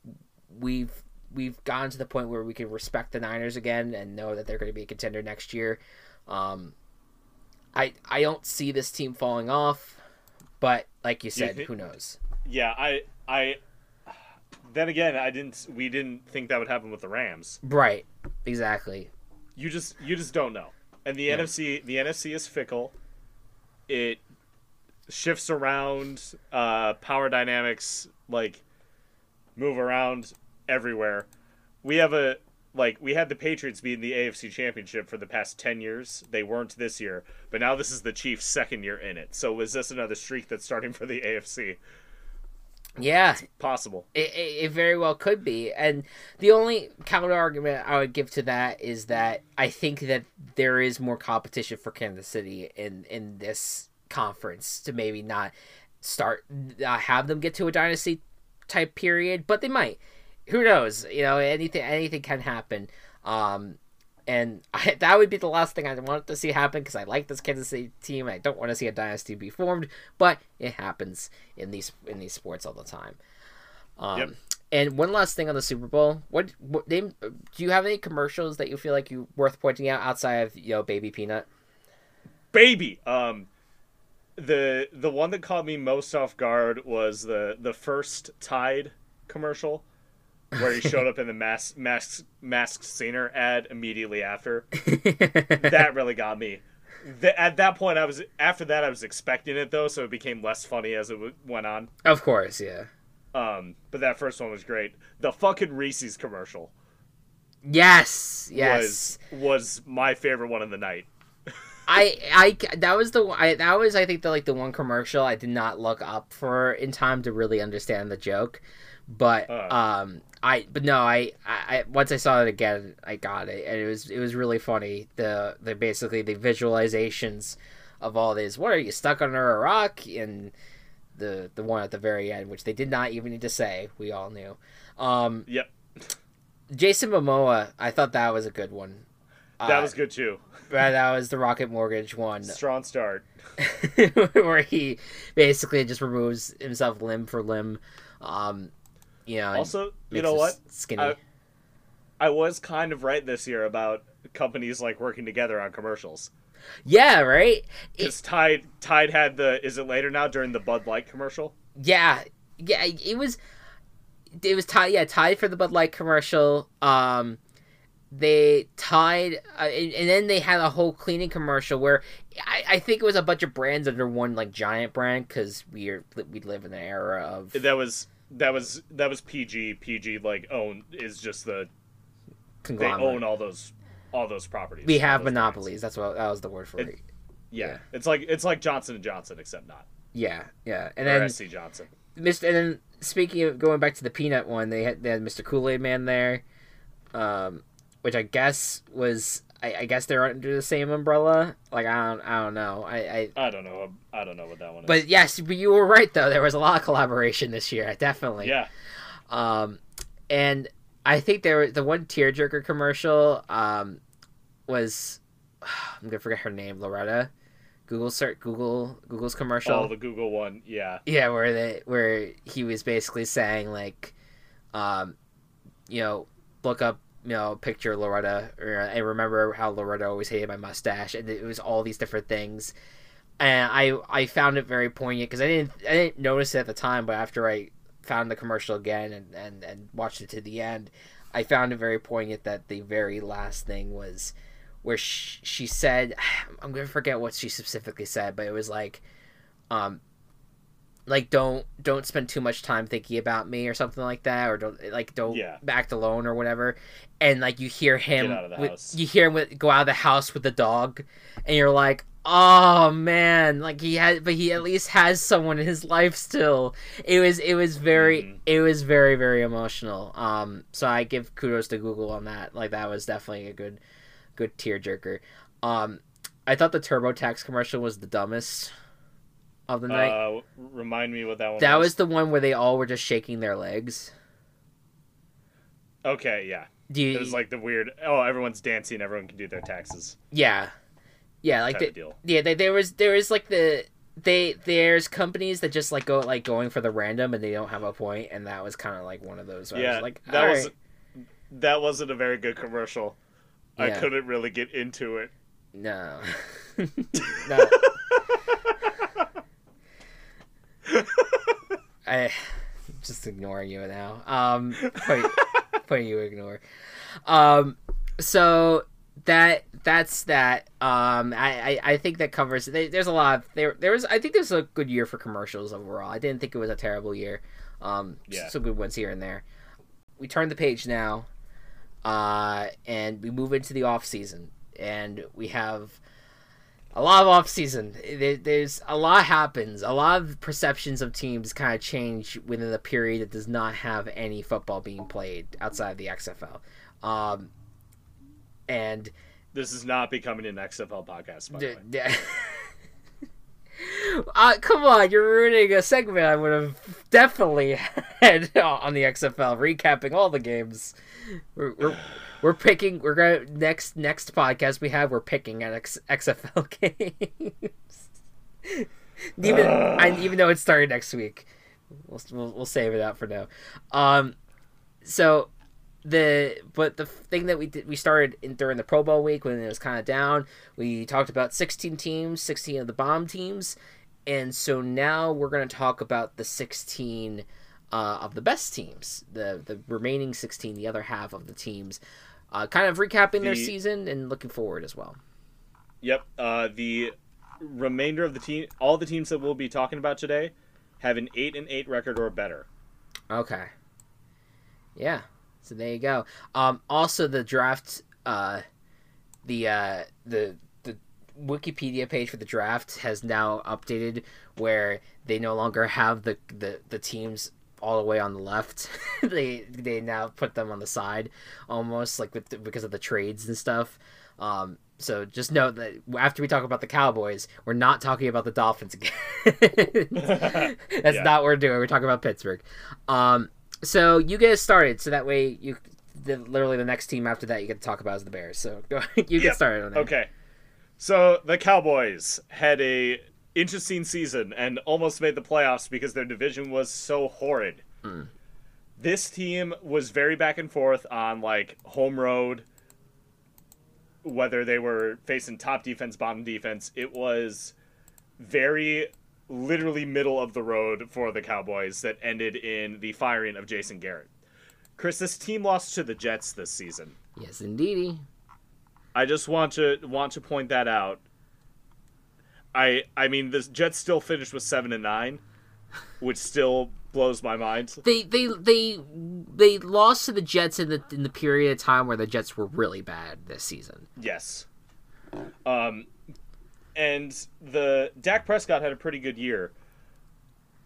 Speaker 1: we've we've gotten to the point where we can respect the Niners again and know that they're going to be a contender next year. Um, I I don't see this team falling off. But like you said, you who knows?
Speaker 2: Yeah, I I then again, I didn't we didn't think that would happen with the Rams.
Speaker 1: Right. Exactly.
Speaker 2: You just you just don't know. And the yeah. NFC the NFC is fickle. It shifts around uh power dynamics like move around everywhere. We have a like we had the Patriots be in the AFC Championship for the past 10 years. They weren't this year, but now this is the Chiefs' second year in it. So is this another streak that's starting for the AFC?
Speaker 1: Yeah,
Speaker 2: it's possible.
Speaker 1: It, it, it, very well could be. And the only counter argument I would give to that is that I think that there is more competition for Kansas City in in this conference to maybe not start uh, have them get to a dynasty type period, but they might who knows? You know, anything anything can happen. Um, and (laughs) I, that would be the last thing I want to see happen because I like this Kansas City team. I don't want to see a dynasty be formed, but it happens in these in these sports all the time. Um, yep. And one last thing on the Super Bowl. What, what name? Do you have any commercials that you feel like you worth pointing out outside of you know Baby Peanut?
Speaker 2: Baby. Um, the the one that caught me most off guard was the the first Tide commercial where he showed up in the mask mask masked singer ad immediately after. that (laughs) really got me. The, at that point, I was after that I was expecting it though, so it became less funny as it w- went on.
Speaker 1: Of course, yeah.
Speaker 2: Um, but that first one was great. The fucking Reese's commercial.
Speaker 1: Yes, yes,
Speaker 2: was was my favorite one of the night.
Speaker 1: I I that was the I that was I think the like the one commercial I did not look up for in time to really understand the joke, but
Speaker 2: Uh.
Speaker 1: um I but no I, I once I saw it again I got it and it was it was really funny the the basically the visualizations of all this what are you stuck under a rock and the the one at the very end which they did not even need to say we all knew um
Speaker 2: Yep.
Speaker 1: Jason Momoa I thought that was a good one
Speaker 2: That
Speaker 1: Uh,
Speaker 2: was good too. (laughs)
Speaker 1: That was the Rocket Mortgage one,
Speaker 2: Strong start. (laughs)
Speaker 1: where he basically just removes himself limb for limb. Um, know,
Speaker 2: Also, you know what?
Speaker 1: Skinny.
Speaker 2: I- I was kind of right this year about companies like working together on commercials.
Speaker 1: yeah, right.
Speaker 2: Because Tide Tide had the is it later now during the Bud Light commercial?
Speaker 1: yeah, yeah. It was. It was Tide. Yeah, Tide for the Bud Light commercial. Um, they tied, uh, and, and then they had a whole cleaning commercial where I, I think it was a bunch of brands under one like giant brand because we are we live in an era of
Speaker 2: That was that was that was PG. PG like own is just the they
Speaker 1: conglomerate.
Speaker 2: own all those all those properties.
Speaker 1: we have
Speaker 2: those brands.
Speaker 1: monopolies. That's what that was the word for
Speaker 2: It-
Speaker 1: it.
Speaker 2: Yeah.
Speaker 1: Yeah.
Speaker 2: it's like it's like Johnson and Johnson except not.
Speaker 1: Yeah, yeah, and
Speaker 2: or
Speaker 1: then
Speaker 2: SC Johnson.
Speaker 1: Mr. And then speaking of going back to the peanut one, they had they had Mr. Kool Aid Man there, um, which I guess was I, I guess they're under the same umbrella. Like I don't I don't know I, I
Speaker 2: I don't know. I don't know what that one is.
Speaker 1: but yes, but you were right though. There was a lot of collaboration this year, definitely.
Speaker 2: yeah,
Speaker 1: Um, and I think there was the one tearjerker commercial. Um, was (sighs) I'm gonna forget her name, Loretta. Google search Google Google's commercial.
Speaker 2: oh the Google one. Yeah,
Speaker 1: Yeah, where they where he was basically saying like, um, you know, look up you know picture Loretta or I remember how Loretta always hated my mustache, and it was all these different things, and I I found it very poignant because I didn't I didn't notice it at the time, but after I found the commercial again and and and watched it to the end, I found it very poignant that the very last thing was where she, she said (sighs) I'm gonna forget what she specifically said, but it was like, um, like don't don't spend too much time thinking about me or something like that, or don't like don't
Speaker 2: Yeah.
Speaker 1: act alone or whatever. And like you hear him,
Speaker 2: Get out of the
Speaker 1: with- you hear him with, go out of the house with the dog, and you're like, oh man, like he had, but he at least has someone in his life still. It was it was very
Speaker 2: Mhm.
Speaker 1: it was very very emotional. Um, so I give kudos to Google on that. Like that was definitely a good good tearjerker. Um, I thought the TurboTax commercial was the dumbest of the night.
Speaker 2: uh, remind me what that one.
Speaker 1: that was the one where they all were just shaking their legs.
Speaker 2: okay. Yeah,
Speaker 1: Do you?
Speaker 2: it was like the weird. Oh, everyone's dancing. Everyone can do their taxes.
Speaker 1: yeah, yeah, like the,
Speaker 2: deal.
Speaker 1: yeah. They, there was there was like the they there's companies that just like go like going for the random and they don't have a point, and that was kind of like one of those.
Speaker 2: Yeah,
Speaker 1: was like
Speaker 2: that was
Speaker 1: right.
Speaker 2: that wasn't a very good commercial. I couldn't really get into it.
Speaker 1: no, (laughs) (laughs) no. (laughs) I just ignoring you now. Um, putting (laughs) you ignore. Um, so that that's that. Um, I, I, I think that covers. There, there's a lot. Of, there there was. I think there's a good year for commercials overall. I didn't think it was a terrible year. Um,
Speaker 2: Yeah.
Speaker 1: some good ones here and there. We turn the page now, uh, and we move into the off season, and we have a lot of off season. There, there's a lot happens. A lot of perceptions of teams kind of change within a period that does not have any football being played outside of the XFL. Um, and
Speaker 2: This is not becoming an XFL podcast. By the way.
Speaker 1: d- d- (laughs) uh, come on, you're ruining a segment I would have definitely (laughs) had on the XFL, recapping all the games. We're, we're, we're picking. We're gonna next next podcast we have. We're picking at X, XFL (laughs) games. even I, even though it started next week, we'll, we'll we'll save it out for now. Um, so the but the thing that we did we started in during the Pro Bowl week when it was kind of down. We talked about 16 teams, 16 of the bomb teams, and so now we're going to talk about the 16 uh, of the best teams, the the remaining 16, the other half of the teams, uh, kind of recapping their season and looking forward as well.
Speaker 2: Yep. Uh, the remainder of the team, all the teams that we'll be talking about today, have an eight and eight record or better.
Speaker 1: Okay. Yeah. So there you go. Um, also the draft, uh, the uh, the the Wikipedia page for the draft has now updated where they no longer have the the, the teams all the way on the left. (laughs) they they now put them on the side, almost like with the, because of the trades and stuff. Um, so just know that after we talk about the Cowboys, we're not talking about the Dolphins again. (laughs) That's
Speaker 2: Yeah.
Speaker 1: not what we're doing. We're talking about Pittsburgh. Um, so you get us started, so that way you, the, literally the next team after that you get to talk about is the Bears. So go, (laughs) you get
Speaker 2: Yep.
Speaker 1: started on that.
Speaker 2: Okay. So the Cowboys had a interesting season and almost made the playoffs because their division was so horrid. Hmm. This team was very back and forth on like home road, whether they were facing top defense, bottom defense. It was very literally middle of the road for the Cowboys that ended in the firing of Jason Garrett. Chris, this team lost to the Jets this season.
Speaker 1: Yes, indeedy.
Speaker 2: I just want to want to point that out. I I mean the Jets still finished with seven and nine, which still blows my mind.
Speaker 1: They they they they lost to the Jets in the in the period of time where the Jets were really bad this season.
Speaker 2: Yes. Um, and the Dak Prescott had a pretty good year,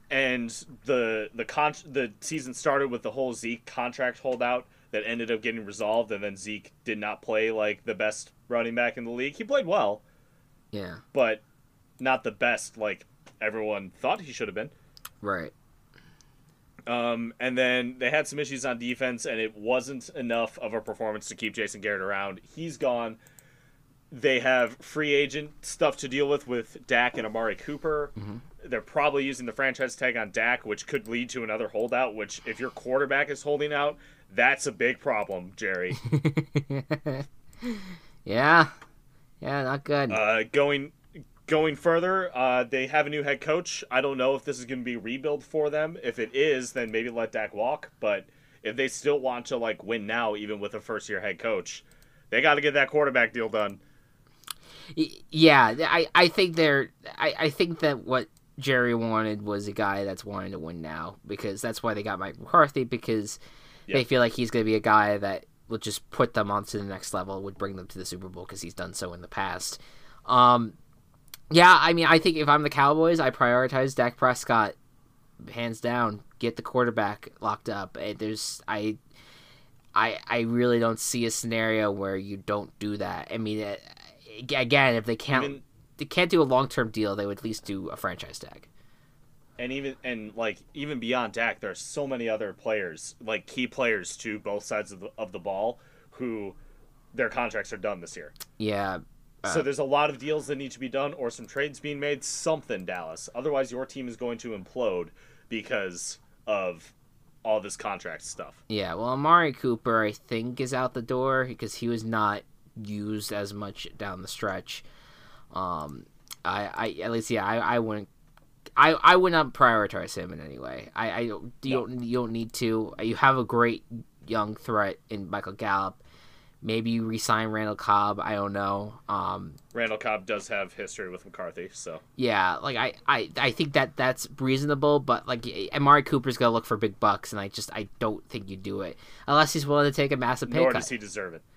Speaker 2: and the the con the season started with the whole Zeke contract holdout that ended up getting resolved, and then Zeke did not play like the best running back in the league. He played well,
Speaker 1: Yeah,
Speaker 2: but not the best like everyone thought he should have been.
Speaker 1: right.
Speaker 2: Um, and then they had some issues on defense, and it wasn't enough of a performance to keep Jason Garrett around. He's gone. They have free agent stuff to deal with with Dak and Amari Cooper. They're probably using the franchise tag on Dak, which could lead to another holdout. Which, if your quarterback is holding out, that's a big problem, Jerry. (laughs)
Speaker 1: yeah, yeah, not good.
Speaker 2: Uh, going going further, uh, they have a new head coach. I don't know if this is going to be rebuild for them. If it is, then maybe let Dak walk. But if they still want to like win now, even with a first year head coach, they got to get that quarterback deal done.
Speaker 1: Yeah, I I think they're I I think that what Jerry wanted was a guy that's wanting to win now because that's why they got Mike McCarthy because they feel like he's going to be a guy that will just put them onto the next level, would bring them to the Super Bowl because he's done so in the past. Um, yeah, I mean, I think if I'm the Cowboys, I prioritize Dak Prescott hands down. Get the quarterback locked up. Eh, There's I. I, I really don't see a scenario where you don't do that. I mean, eh, again, if they can't
Speaker 2: Even
Speaker 1: they can't do a long term deal, they would at least do a franchise tag.
Speaker 2: and even and like even beyond Dak, there are so many other players, like key players to both sides of the, of the ball, who their contracts are done this year.
Speaker 1: Yeah,
Speaker 2: So there's a lot of deals that need to be done, or some trades being made. Something, Dallas. Otherwise, your team is going to implode because of all this contract stuff.
Speaker 1: yeah. Well, Amari Cooper, I think, is out the door because he was not used as much down the stretch. Um, I, I at least yeah, I, I wouldn't. I, I would not prioritize him in any way. I, I don't, you don't you don't need to. You have a great young threat in Michael Gallup. Maybe you resign Randall Cobb. I don't know. Um,
Speaker 2: Randall Cobb does have history with McCarthy, so
Speaker 1: Yeah, like I, I, I think that that's reasonable, but like Amari Cooper's gonna look for big bucks, and I just I don't think you do it unless he's willing to take a massive pay
Speaker 2: nor
Speaker 1: cut.
Speaker 2: does he deserve it. (laughs)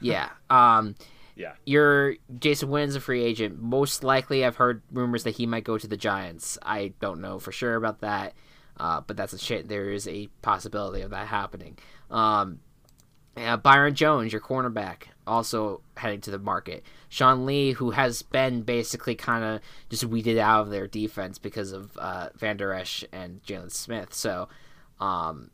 Speaker 1: Yeah. Um, (laughs)
Speaker 2: Yeah.
Speaker 1: your Jason Witten's a free agent. Most likely, I've heard rumors that he might go to the Giants. I don't know for sure about that, uh, but that's a shit. There is a possibility of that happening. Um, uh, Byron Jones, your cornerback, also heading to the market. Sean Lee, who has been basically kind of just weeded out of their defense because of uh, Vander Esch and Jaylon Smith. So, um,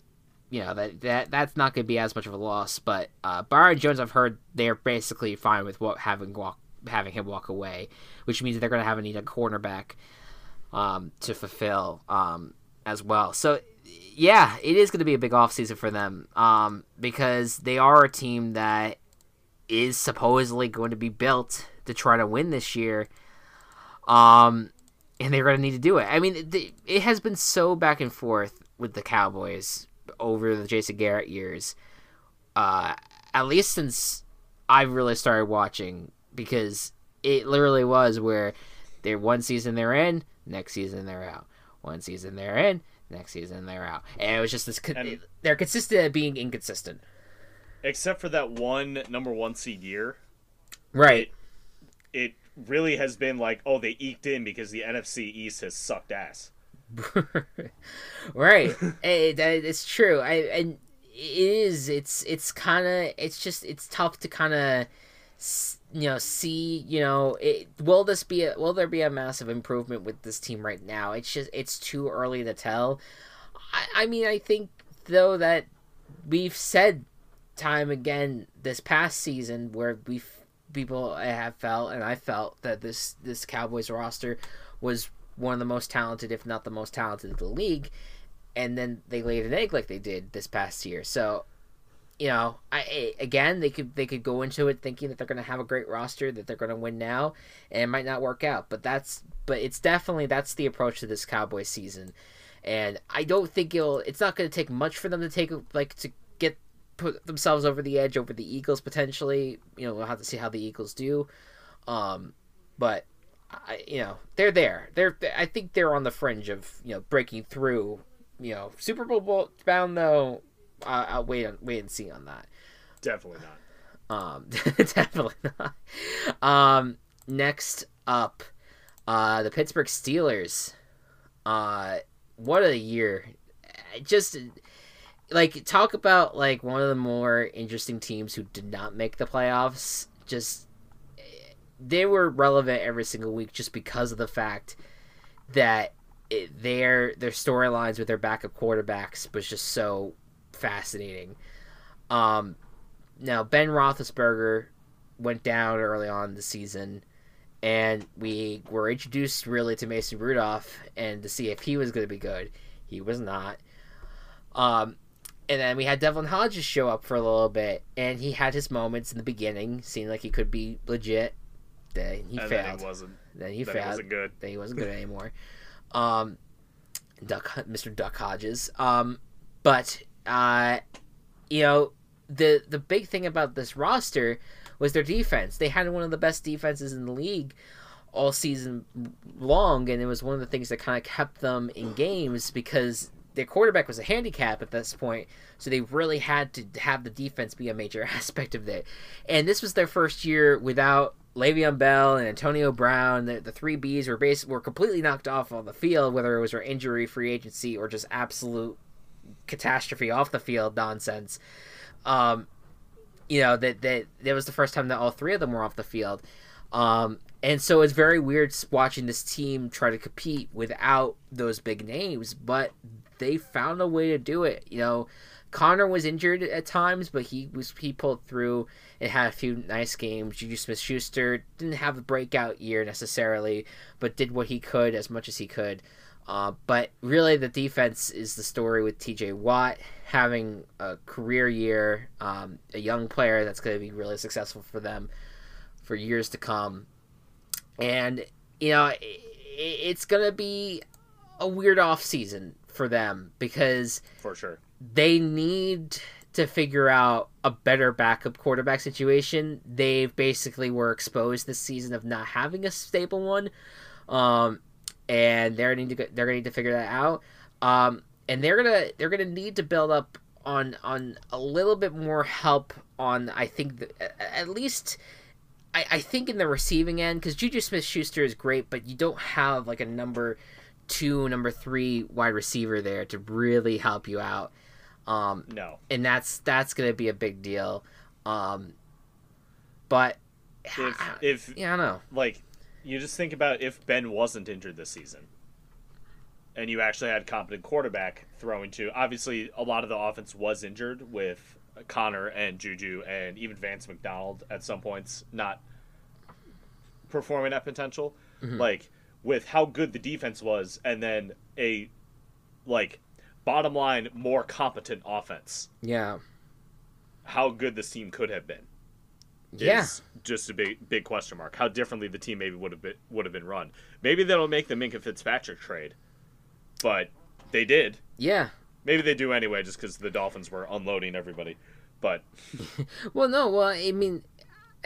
Speaker 1: you know that that that's not going to be as much of a loss. But uh, Byron Jones, I've heard they're basically fine with what having walk having him walk away, which means they're going to have a need a cornerback um, to fulfill um, as well. So yeah, it is going to be a big offseason for them um, because they are a team that is supposedly going to be built to try to win this year. Um, and they're going to need to do it. I mean, the, it has been so back and forth with the Cowboys over the Jason Garrett years. Uh, at least since I've really started watching, because it literally was where they're one season they're in, next season they're out. One season they're in, next season they're out, and it was just this. con-
Speaker 2: And-
Speaker 1: they're consistent at being inconsistent.
Speaker 2: Except for that one number one seed year,
Speaker 1: Right.
Speaker 2: it really has been like, oh, they eked in because the NFC East has sucked ass. (laughs)
Speaker 1: right, eh, it, it's true. I and it is. It's it's kind of. It's just. It's tough to kind of you know see you know it, will this be a, will there be a massive improvement with this team right now? It's just it's too early to tell. I, I mean i think though that we've said time again this past season where we people have felt and i felt that this this cowboys roster was one of the most talented if not the most talented of the league. And then they laid an egg like they did this past year. So you know, I again they could they could go into it thinking that they're going to have a great roster that they're going to win now, and it might not work out. But that's but it's definitely that's the approach to this Cowboys season, and I don't think it'll. It's not going to take much for them to take like to get put themselves over the edge over the Eagles potentially. You know, we'll have to see how the Eagles do, um, but I, you know they're there. They're I think they're on the fringe of you know breaking through. You know, Super Bowl bound though uh, I'll wait and wait and see on that.
Speaker 2: Definitely
Speaker 1: not. Um, (laughs) definitely not. Um, next up, uh, the Pittsburgh Steelers. Uh, what a year! Just like talk about like one of the more interesting teams who did not make the playoffs. Just they were relevant every single week just because of the fact that it, their their storylines with their backup quarterbacks was just so fascinating. Um, now Ben Roethlisberger went down early on the season, and we were introduced really to Mason Rudolph and to see if he was going to be good. He was not. Um, and then we had Devlin Hodges show up for a little bit, and he had his moments in the beginning, seemed like he could be legit. Then he
Speaker 2: and
Speaker 1: failed.
Speaker 2: Then he wasn't.
Speaker 1: Then he
Speaker 2: then
Speaker 1: failed.
Speaker 2: He wasn't good.
Speaker 1: Then he wasn't good (laughs) anymore. Um, Duck, Mr. Duck Hodges. Um, but uh, you know, the the big thing about this roster was their defense. They had one of the best defenses in the league all season long, and it was one of the things that kind of kept them in games because their quarterback was a handicap at this point, so they really had to have the defense be a major (laughs) aspect of it. And this was their first year without Le'Veon Bell and Antonio Brown. The, the three Bs were basically were completely knocked off on the field, whether it was their injury, free agency, or just absolute catastrophe off the field nonsense. Um, you know that that that was the first time that all three of them were off the field. Um, and so it's very weird watching this team try to compete without those big names, but they found a way to do it. You know, Conner was injured at times, but he was he pulled through and had a few nice games. Juju Smith Schuster didn't have a breakout year necessarily, but did what he could as much as he could. Uh, but really, the defense is the story with TJ Watt having a career year, um, a young player that's going to be really successful for them for years to come. And, you know, it, it's going to be a weird off season for them because
Speaker 2: for sure
Speaker 1: they need to figure out a better backup quarterback situation. They basically were exposed this season of not having a stable one. Um, and they're need to they're gonna need to figure that out. Um, and they're gonna they're gonna need to build up on on a little bit more help on I think the, at least I, I think in the receiving end because Juju Smith Schuster is great, but you don't have like a number two, number three wide receiver there to really help you out. Um,
Speaker 2: no,
Speaker 1: and that's that's gonna be a big deal. Um, but
Speaker 2: if if
Speaker 1: yeah, I know
Speaker 2: like you just think about if Ben wasn't injured this season, and you actually had competent quarterback throwing to. Obviously, a lot of the offense was injured with Conner and Juju, and even Vance McDonald at some points not performing at potential. Mm-hmm. Like with how good the defense was, and then a like bottom line more competent offense.
Speaker 1: Yeah.
Speaker 2: How good this team could have been
Speaker 1: yeah.
Speaker 2: just a big big question mark. How differently the team maybe would have been would have been run. Maybe that'll make the Minkah Fitzpatrick trade, but they did.
Speaker 1: Yeah.
Speaker 2: Maybe they do anyway, just because the Dolphins were unloading everybody. But (laughs)
Speaker 1: well, no. Well, I mean,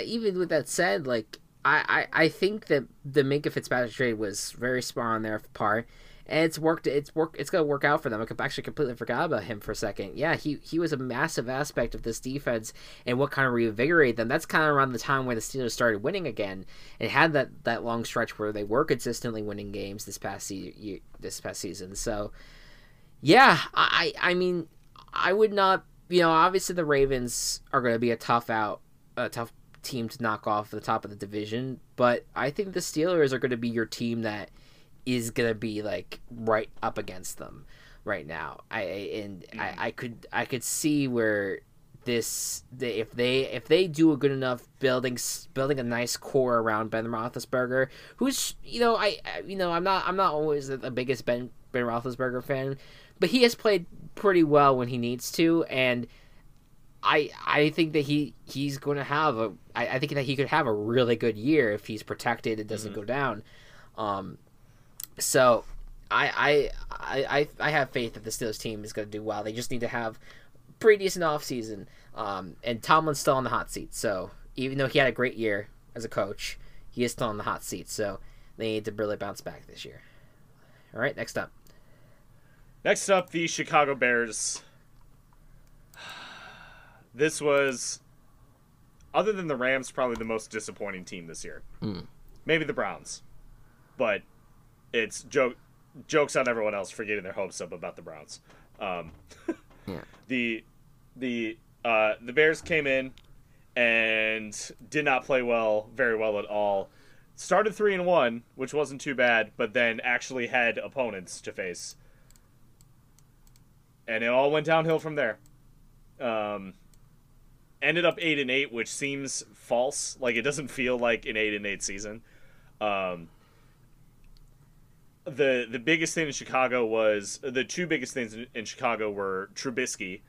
Speaker 1: even with that said, like I, I, I think that the Minkah Fitzpatrick trade was very smart on their part, and it's worked. It's work. It's gonna work out for them. I actually completely forgot about him for a second. Yeah, he he was a massive aspect of this defense and what kind of reinvigorated them. That's kind of around the time where the Steelers started winning again and had that that long stretch where they were consistently winning games this past se- this past season. So, yeah, I I mean, I would not. You know, obviously the Ravens are going to be a tough out, a tough team to knock off the top of the division, but I think the Steelers are going to be your team that is going to be like right up against them right now. I and mm. I, I could I could see where this if they if they do a good enough building building a nice core around Ben Roethlisberger, who's you know I, you know I'm not I'm not always the biggest Ben Ben Roethlisberger fan, but he has played pretty well when he needs to, and I I think that he he's going to have a I, I think that he could have a really good year if he's protected and doesn't mm-hmm. go down. Um, so I I I I have faith that the Steelers team is going to do well. They just need to have pretty decent offseason. Um, and Tomlin's still on the hot seat. So even though he had a great year as a coach, he is still on the hot seat. So they need to really bounce back this year. All right, next up.
Speaker 2: Next up, the Chicago Bears. (sighs) This was, other than the Rams, probably the most disappointing team this year. Mm. Maybe the Browns, but it's joke jokes on everyone else for getting their hopes up about the Browns. Um, (laughs) yeah. The the uh, the Bears came in and did not play well, very well at all. Started three and one, which wasn't too bad, but then actually had opponents to face and it all went downhill from there. Um, ended up eight and eight, which seems false. Like it doesn't feel like an eight and eight season. Um, the the biggest thing in Chicago was the two biggest things in, in Chicago were Trubisky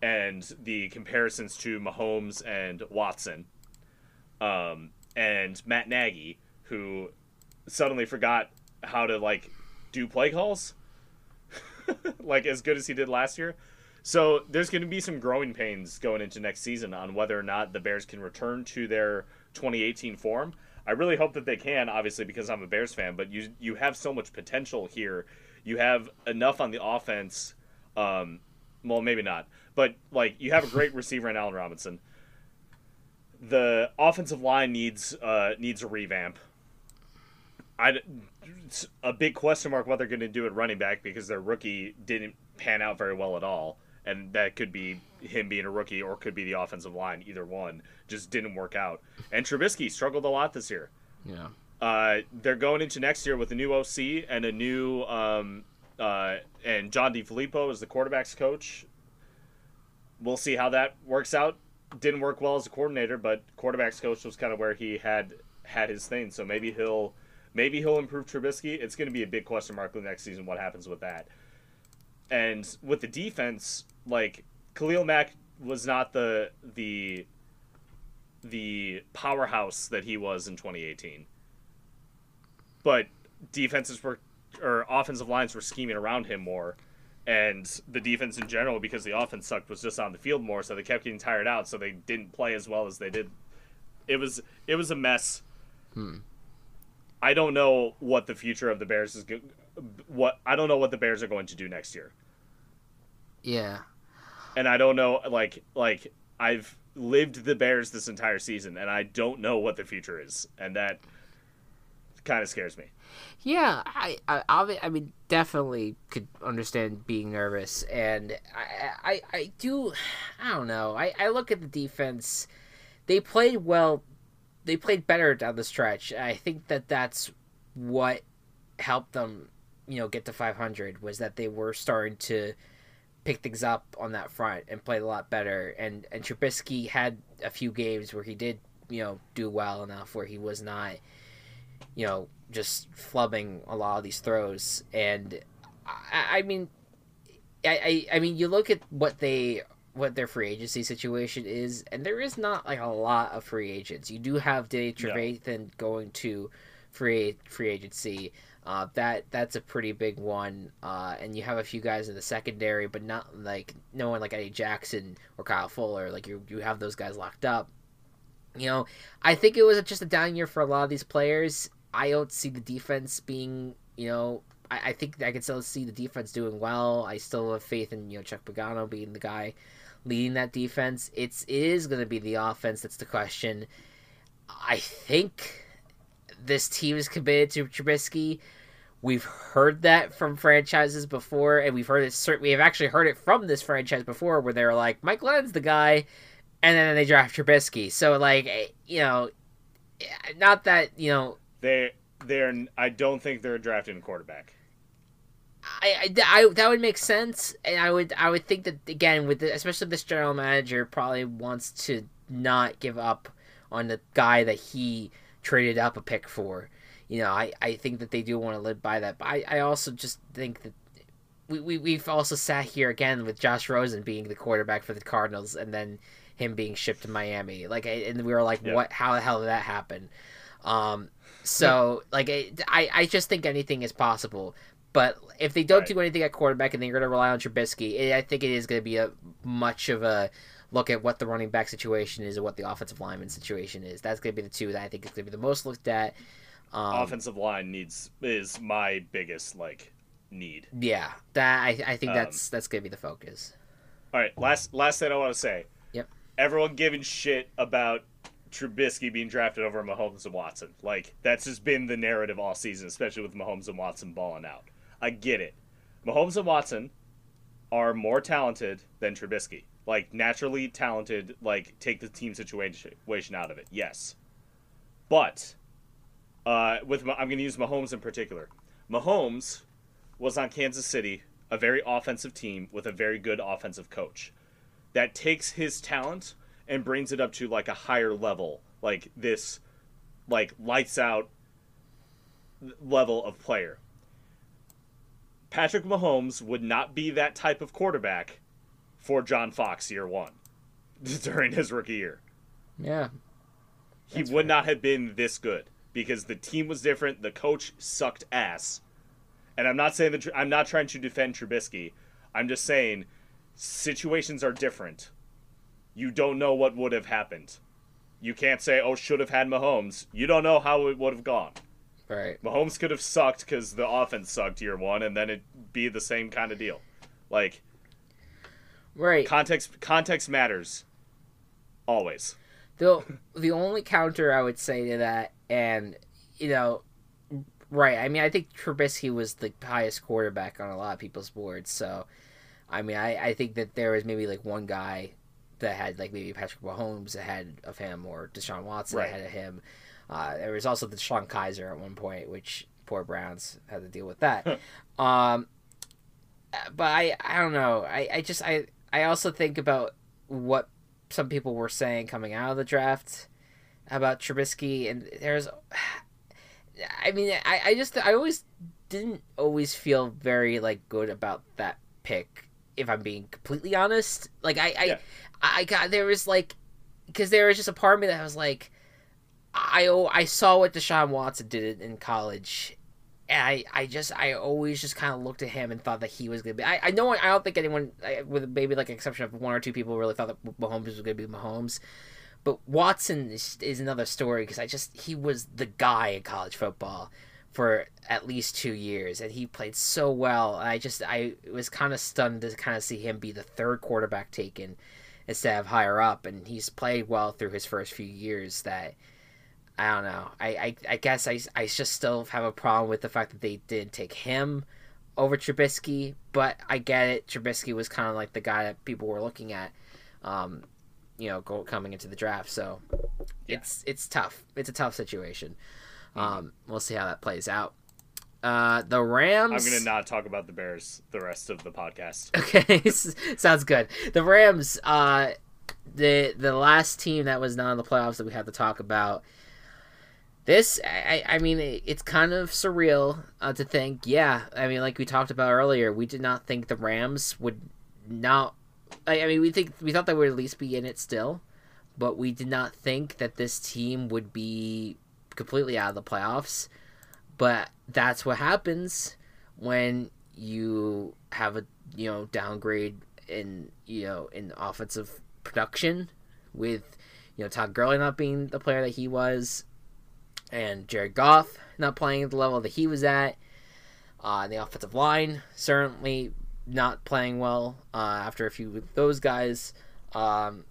Speaker 2: and the comparisons to Mahomes and Watson, um, and Matt Nagy, who suddenly forgot how to like do play calls (laughs) like as good as he did last year. So there's going to be some growing pains going into next season on whether or not the Bears can return to their 2018 form. I really hope that they can, obviously, because I'm a Bears fan. But you you have so much potential here. You have enough on the offense. Um, well, maybe not, but like you have a great receiver in Allen Robinson. The offensive line needs uh, needs a revamp. I a big question mark what they're going to do at running back because their rookie didn't pan out very well at all, and that could be him being a rookie or could be the offensive line. Either one just didn't work out. And Trubisky struggled a lot this year.
Speaker 1: Yeah.
Speaker 2: Uh, they're going into next year with a new OC and a new um, uh, and John DeFilippo is the quarterbacks coach. We'll see how that works out. Didn't work well as a coordinator, but quarterbacks coach was kind of where he had had his thing. So maybe he'll Maybe he'll improve Trubisky. It's going to be a big question mark the next season. What happens with that? And with the defense, like Khalil Mack was not the the the powerhouse that he was in 2018. But defenses were or offensive lines were scheming around him more and the defense in general because the offense sucked was just on the field more so they kept getting tired out so they didn't play as well as they did it was it was a mess hmm. I don't know what the future of the Bears is. What I don't know what the Bears are going to do next year.
Speaker 1: Yeah.
Speaker 2: And I don't know, like, like I've lived the Bears this entire season, and I don't know what the future is, and that kind of scares me.
Speaker 1: Yeah, I, I, I mean, definitely could understand being nervous, and I, I, I do, I don't know. I, I look at the defense; they played well they played better down the stretch. I think that that's what helped them, you know, get to 500 was that they were starting to pick things up on that front and play a lot better. And and Trubisky had a few games where he did, you know, do well enough where he was not, you know, just flubbing a lot of these throws. And I, I mean, I, I I mean, you look at what they what their free agency situation is, and there is not like a lot of free agents. You do have Danny Trevathan no. going to free free agency. Uh, that that's a pretty big one, uh, and you have a few guys in the secondary, but not like no one like Eddie Jackson or Kyle Fuller. Like you you have those guys locked up. You know, I think it was just a down year for a lot of these players. I don't see the defense being you know I, I think I can still see the defense doing well. I still have faith in you know Chuck Pagano being the guy leading that defense. It's it is going to be the offense that's the question. I think this team is committed to Trubisky. We've heard that from franchises before, and we've heard it. We have actually heard it from this franchise before, where they're like, "Mike Glennon's the guy," and then they draft Trubisky. So, like, eh, you know, not that you know
Speaker 2: they they're. I don't think they're drafting a quarterback.
Speaker 1: I, I, I, that would make sense, and I would I would think that again with the, especially this general manager probably wants to not give up on the guy that he traded up a pick for. You know, I, I think that they do want to live by that, but I, I also just think that we, we we've also sat here again with Josh Rosen being the quarterback for the Cardinals, and then him being shipped to Miami. Like, and we were like, yep. what? How the hell did that happen? Um, so like I I just think anything is possible. But if they don't right. do anything at quarterback and they're going to rely on Trubisky, it, I think it is going to be a much of a look at what the running back situation is and what the offensive lineman situation is. That's going to be the two that I think is going to be the most looked at.
Speaker 2: Um, offensive line needs is my biggest like need.
Speaker 1: Yeah, that I, I think um, that's that's going to be the focus.
Speaker 2: All right, last last thing I want to say.
Speaker 1: Yep.
Speaker 2: Everyone giving shit about Trubisky being drafted over Mahomes and Watson. Like that's just been the narrative all season, especially with Mahomes and Watson balling out. I get it. Mahomes and Watson are more talented than Trubisky. Like naturally talented, like take the team situation out of it. Yes. But uh, with my, I'm going to use Mahomes in particular. Mahomes was on Kansas City, a very offensive team with a very good offensive coach. That takes his talent and brings it up to like a higher level, like this like lights out level of player. Patrick Mahomes would not be that type of quarterback for John Fox year one (laughs) during his rookie year.
Speaker 1: Yeah.
Speaker 2: He would not have been this good because the team was different. The coach sucked ass. And I'm not saying that I'm not trying to defend Trubisky. I'm just saying situations are different. You don't know what would have happened. You can't say, "Oh, should have had Mahomes." You don't know how it would have gone.
Speaker 1: Right.
Speaker 2: Mahomes could have sucked because the offense sucked year one, and then it'd be the same kind of deal. Like,
Speaker 1: right.
Speaker 2: Context context matters. Always.
Speaker 1: The the only counter I would say to that, and you know, right. I mean, I think Trubisky was the highest quarterback on a lot of people's boards. So, I mean, I I think that there was maybe like one guy that had like maybe Patrick Mahomes ahead of him or Deshaun Watson right. ahead of him. Uh, there was also DeShone Kizer at one point, which poor Browns had to deal with that. um, but I, I don't know. I, I just I, I also think about what some people were saying coming out of the draft about Trubisky, and there's, (sighs) I mean, I, I just I always didn't always feel very like good about that pick. If I'm being completely honest, like I, I, yeah. I got there was like, because there was just a part of me that was like, I I saw what Deshaun Watson did in college, and I, I just I always just kind of looked at him and thought that he was gonna be. I, I know I don't think anyone with maybe like an exception of one or two people really thought that Mahomes was gonna be Mahomes, but Watson is, is another story because I just he was the guy in college football for at least two years and he played so well. I just I was kind of stunned to kind of see him be the third quarterback taken instead of higher up, and he's played well through his first few years. That I don't know. I, I, I guess I, I just still have a problem with the fact that they did take him over Trubisky, but I get it. Trubisky was kind of like the guy that people were looking at, um, you know, go, coming into the draft. So yeah. it's it's tough. It's a tough situation. Mm-hmm. Um, we'll see how that plays out. Uh, the Rams.
Speaker 2: I'm gonna not talk about the Bears the rest of the podcast. (laughs)
Speaker 1: Okay, sounds good. The Rams. Uh, the the last team that was not in the playoffs that we had to talk about. This, I, I mean, it's kind of surreal uh, to think. Yeah, I mean, like we talked about earlier, we did not think the Rams would not. I, I mean, we think we thought they would at least be in it still, but we did not think that this team would be completely out of the playoffs. But that's what happens when you have a you know downgrade in you know in offensive production with you know Todd Gurley not being the player that he was and Jared Goff not playing at the level that he was at. Uh, the offensive line certainly not playing well uh, after a few of those guys um,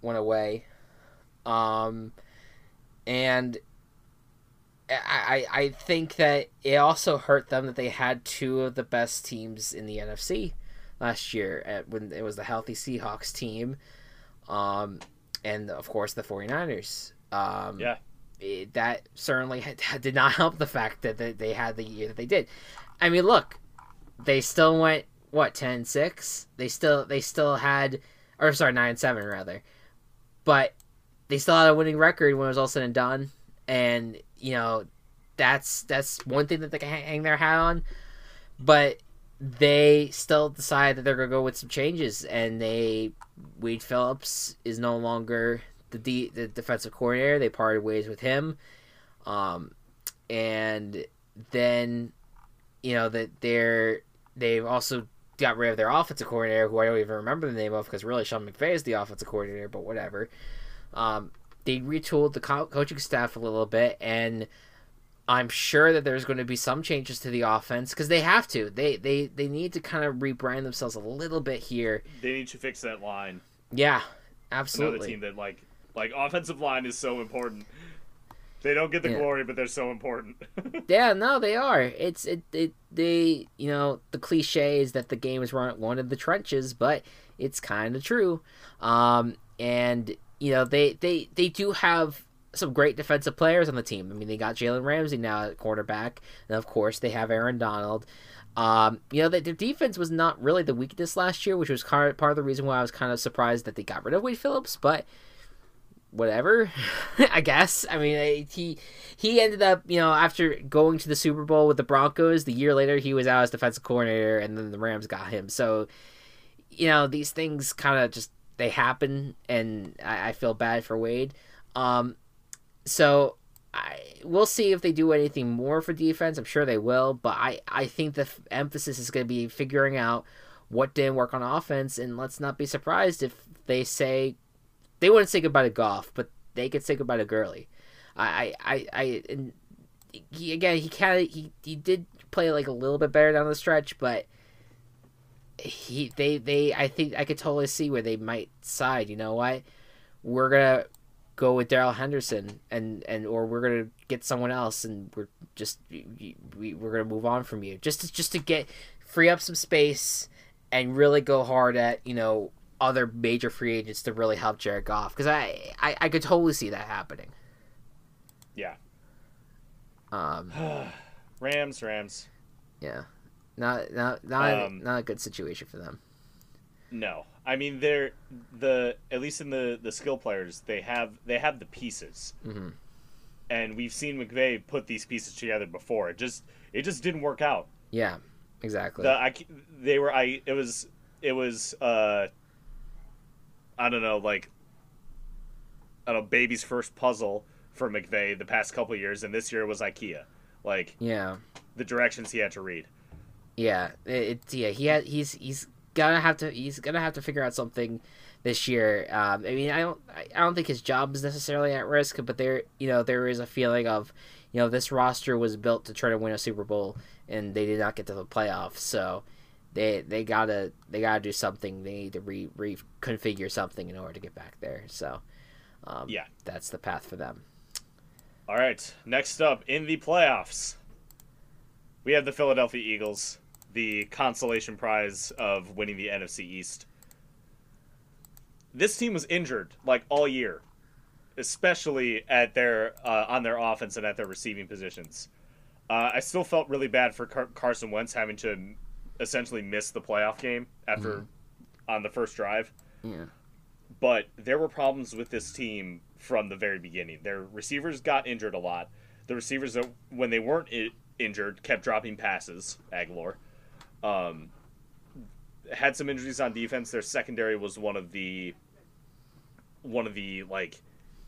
Speaker 1: went away. Um, and I, I think that it also hurt them that they had two of the best teams in the NFC last year at, when it was the healthy Seahawks team um, and of course the 49ers. Um,
Speaker 2: yeah.
Speaker 1: It, that certainly had, did not help the fact that they had the year that they did. I mean, look, they still went what 10-6. They still they still had or sorry, 9-7 rather. But they still had a winning record when it was all said and done and you know, that's that's one thing that they can hang their hat on. But they still decide that they're gonna go with some changes, and they Wade Phillips is no longer the D, the defensive coordinator. They parted ways with him, um, and then you know that they're they've also got rid of their offensive coordinator, who I don't even remember the name of because really Sean McVay is the offensive coordinator, but whatever. Um, they retooled the co- coaching staff a little bit, and I'm sure that there's going to be some changes to the offense because they have to. They they they need to kind of rebrand themselves a little bit here.
Speaker 2: They need to fix that line.
Speaker 1: Yeah, absolutely.
Speaker 2: Another team that like like offensive line is so important. They don't get the yeah. glory, but they're so important. (laughs)
Speaker 1: yeah, no, they are. It's it, it they you know the cliche is that the game is run one of the trenches, but it's kind of true. Um, and you know they they they do have some great defensive players on the team. I mean, they got Jalen Ramsey now at quarterback, and of course they have Aaron Donald. Um, you know, the, their defense was not really the weakness last year, which was part of the reason why I was kind of surprised that they got rid of Wade Phillips. But whatever, (laughs) I guess. I mean, he he ended up, you know, after going to the Super Bowl with the Broncos, the year later he was out as defensive coordinator, and then the Rams got him. So, you know, these things kind of just they happen, and I, I, feel bad for Wade. Um, so I we'll see if they do anything more for defense. I'm sure they will, but I I think the f- emphasis is going to be figuring out what didn't work on offense, and let's not be surprised if they say they wouldn't say goodbye to Goff, but they could say goodbye to Gurley. I I I, and he, again he kind of he, he did play like a little bit better down the stretch, but he they they I think I could totally see where they might side. You know what? We're gonna go with Darrell Henderson and and or we're gonna get someone else and we're just we, we're gonna move on from you just to, just to get free up some space and really go hard at you know other major free agents to really help Jared Goff because I, I I could totally see that happening.
Speaker 2: Yeah.
Speaker 1: Um. (sighs)
Speaker 2: Rams, Rams.
Speaker 1: Yeah. Not not not um, not a good situation for them.
Speaker 2: No, I mean they're the at least in the the skill players they have they have the pieces,
Speaker 1: mm-hmm.
Speaker 2: and we've seen McVay put these pieces together before. It just it just didn't work out.
Speaker 1: Yeah, exactly.
Speaker 2: The, I they were I it was it was uh I don't know like I don't know baby's first puzzle for McVay the past couple years, and this year was IKEA. Like
Speaker 1: yeah,
Speaker 2: the directions he had to read.
Speaker 1: Yeah, it's yeah. He had he's he's gonna have to he's gonna have to figure out something this year. Um, I mean, I don't I don't think his job is necessarily at risk, but there you know there is a feeling of you know this roster was built to try to win a Super Bowl and they did not get to the playoffs, so they they gotta they gotta do something. They need to re reconfigure something in order to get back there. So um,
Speaker 2: yeah,
Speaker 1: that's the path for them.
Speaker 2: All right, next up in the playoffs, we have the Philadelphia Eagles the consolation prize of winning the NFC East. This team was injured like all year, especially at their uh, on their offense and at their receiving positions. Uh, I still felt really bad for Car- Carson Wentz having to essentially miss the playoff game after mm. on the first drive.
Speaker 1: Yeah.
Speaker 2: But there were problems with this team from the very beginning. Their receivers got injured a lot. The receivers that when they weren't I- injured kept dropping passes. Agholor. Um, had some injuries on defense. Their secondary was one of the one of the like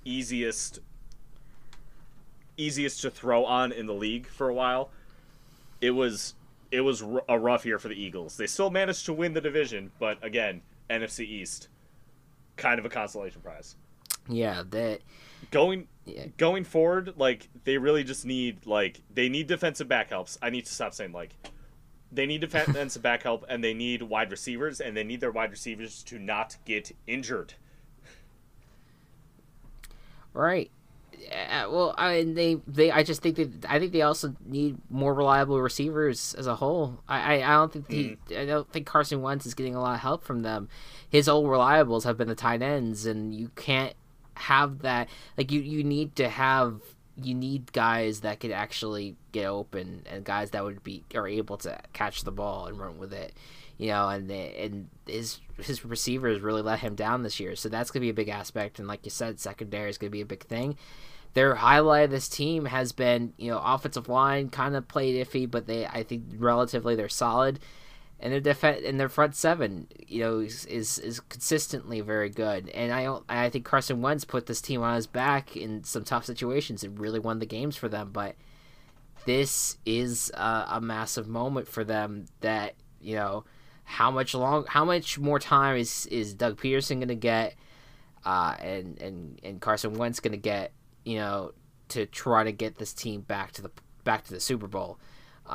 Speaker 2: easiest easiest to throw on in the league for a while. It was it was a rough year for the Eagles. They still managed to win the division, but again, NFC East, kind of a consolation prize.
Speaker 1: Yeah, that
Speaker 2: going yeah. going forward, like they really just need like they need defensive back helps. I need to stop saying like they need (laughs) defensive back help, and they need wide receivers, and they need their wide receivers to not get injured.
Speaker 1: Right. Yeah, well, I they they I just think that I think they also need more reliable receivers as a whole. I I, I don't think he hmm. I don't think Carson Wentz is getting a lot of help from them. His old reliables have been the tight ends, and you can't have that. Like you you need to have you need guys that could actually get open and guys that would be are able to catch the ball and run with it. You know, and and his his receivers really let him down this year, so that's gonna be a big aspect. And like you said, secondary is gonna be a big thing their highlight of this team has been, you know, offensive line kind of played iffy, but they I think relatively they're solid, and their defense and their front seven, you know, is, is is consistently very good. And I I think Carson Wentz put this team on his back in some tough situations and really won the games for them. But this is a, a massive moment for them that you know how much long how much more time is is Doug Pederson going to get. Uh, and, and and Carson Wentz going to get you know, to try to get this team back to the back to the Super Bowl,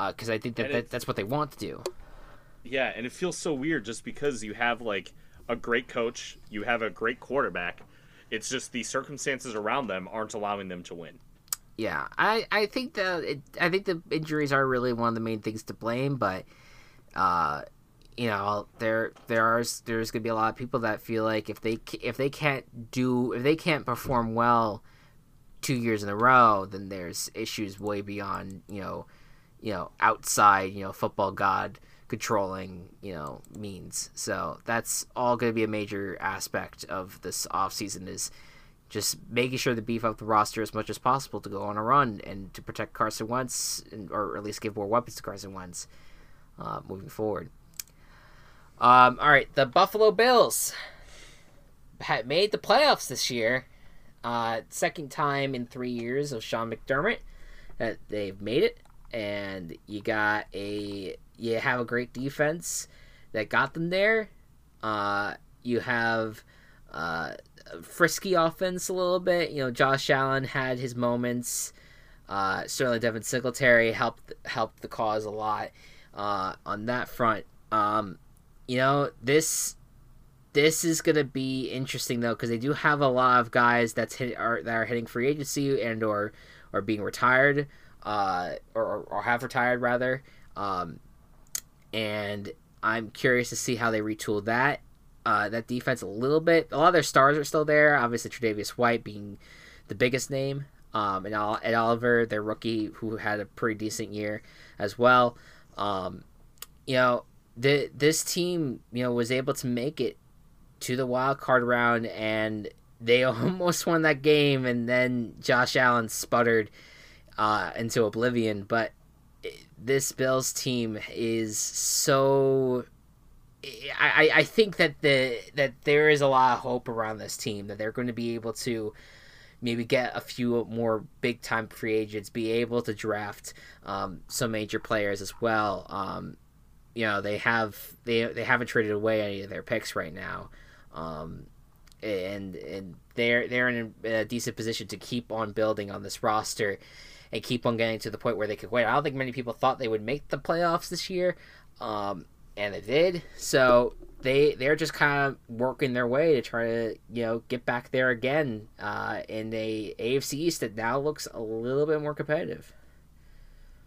Speaker 1: because uh, I think that, that that's what they want to do.
Speaker 2: Yeah, and it feels so weird just because you have like a great coach, you have a great quarterback. It's just the circumstances around them aren't allowing them to win.
Speaker 1: Yeah, I I think the I think the injuries are really one of the main things to blame, but uh, you know there there are there's gonna be a lot of people that feel like if they if they can't do if they can't perform well two years in a row, then there's issues way beyond you know, you know, outside you know football god controlling you know means. So that's all going to be a major aspect of this offseason is just making sure to beef up the roster as much as possible to go on a run and to protect Carson Wentz, and, or at least give more weapons to Carson Wentz uh, moving forward. Um, all right, the Buffalo Bills had made the playoffs this year uh, second time in three years of Sean McDermott that they've made it, and you got a you have a great defense that got them there. Uh, you have uh, frisky offense a little bit. You know, Josh Allen had his moments. Uh, certainly, Devin Singletary helped helped the cause a lot uh, on that front. Um, you know, this this is to be interesting though because they do have a lot of guys that's hit, are that are hitting free agency and or or being retired uh, or, or have retired rather. Um, and i'm curious to see how they retool that uh, that defense a little bit. A lot of their stars are still there. Obviously Tre'Davious White being the biggest name um, and Ed Oliver their rookie who had a pretty decent year as well. Um, you know the, this team you know was able to make it to the wild card round and they (laughs) almost won that game and then Josh Allen sputtered uh, into oblivion but this Bills team is so I, I think that the that there is a lot of hope around this team that they're going to be able to maybe get a few more big time free agents, be able to draft um, some major players as well. Um, you know they have they they haven't traded away any of their picks right now. Um, and and they're they're in a decent position to keep on building on this roster and keep on getting to the point where they could win. I don't think many people thought they would make the playoffs this year, um, and they did. So they they're just kind of working their way to try to you know get back there again uh, in a AFC East that now looks a little bit more competitive.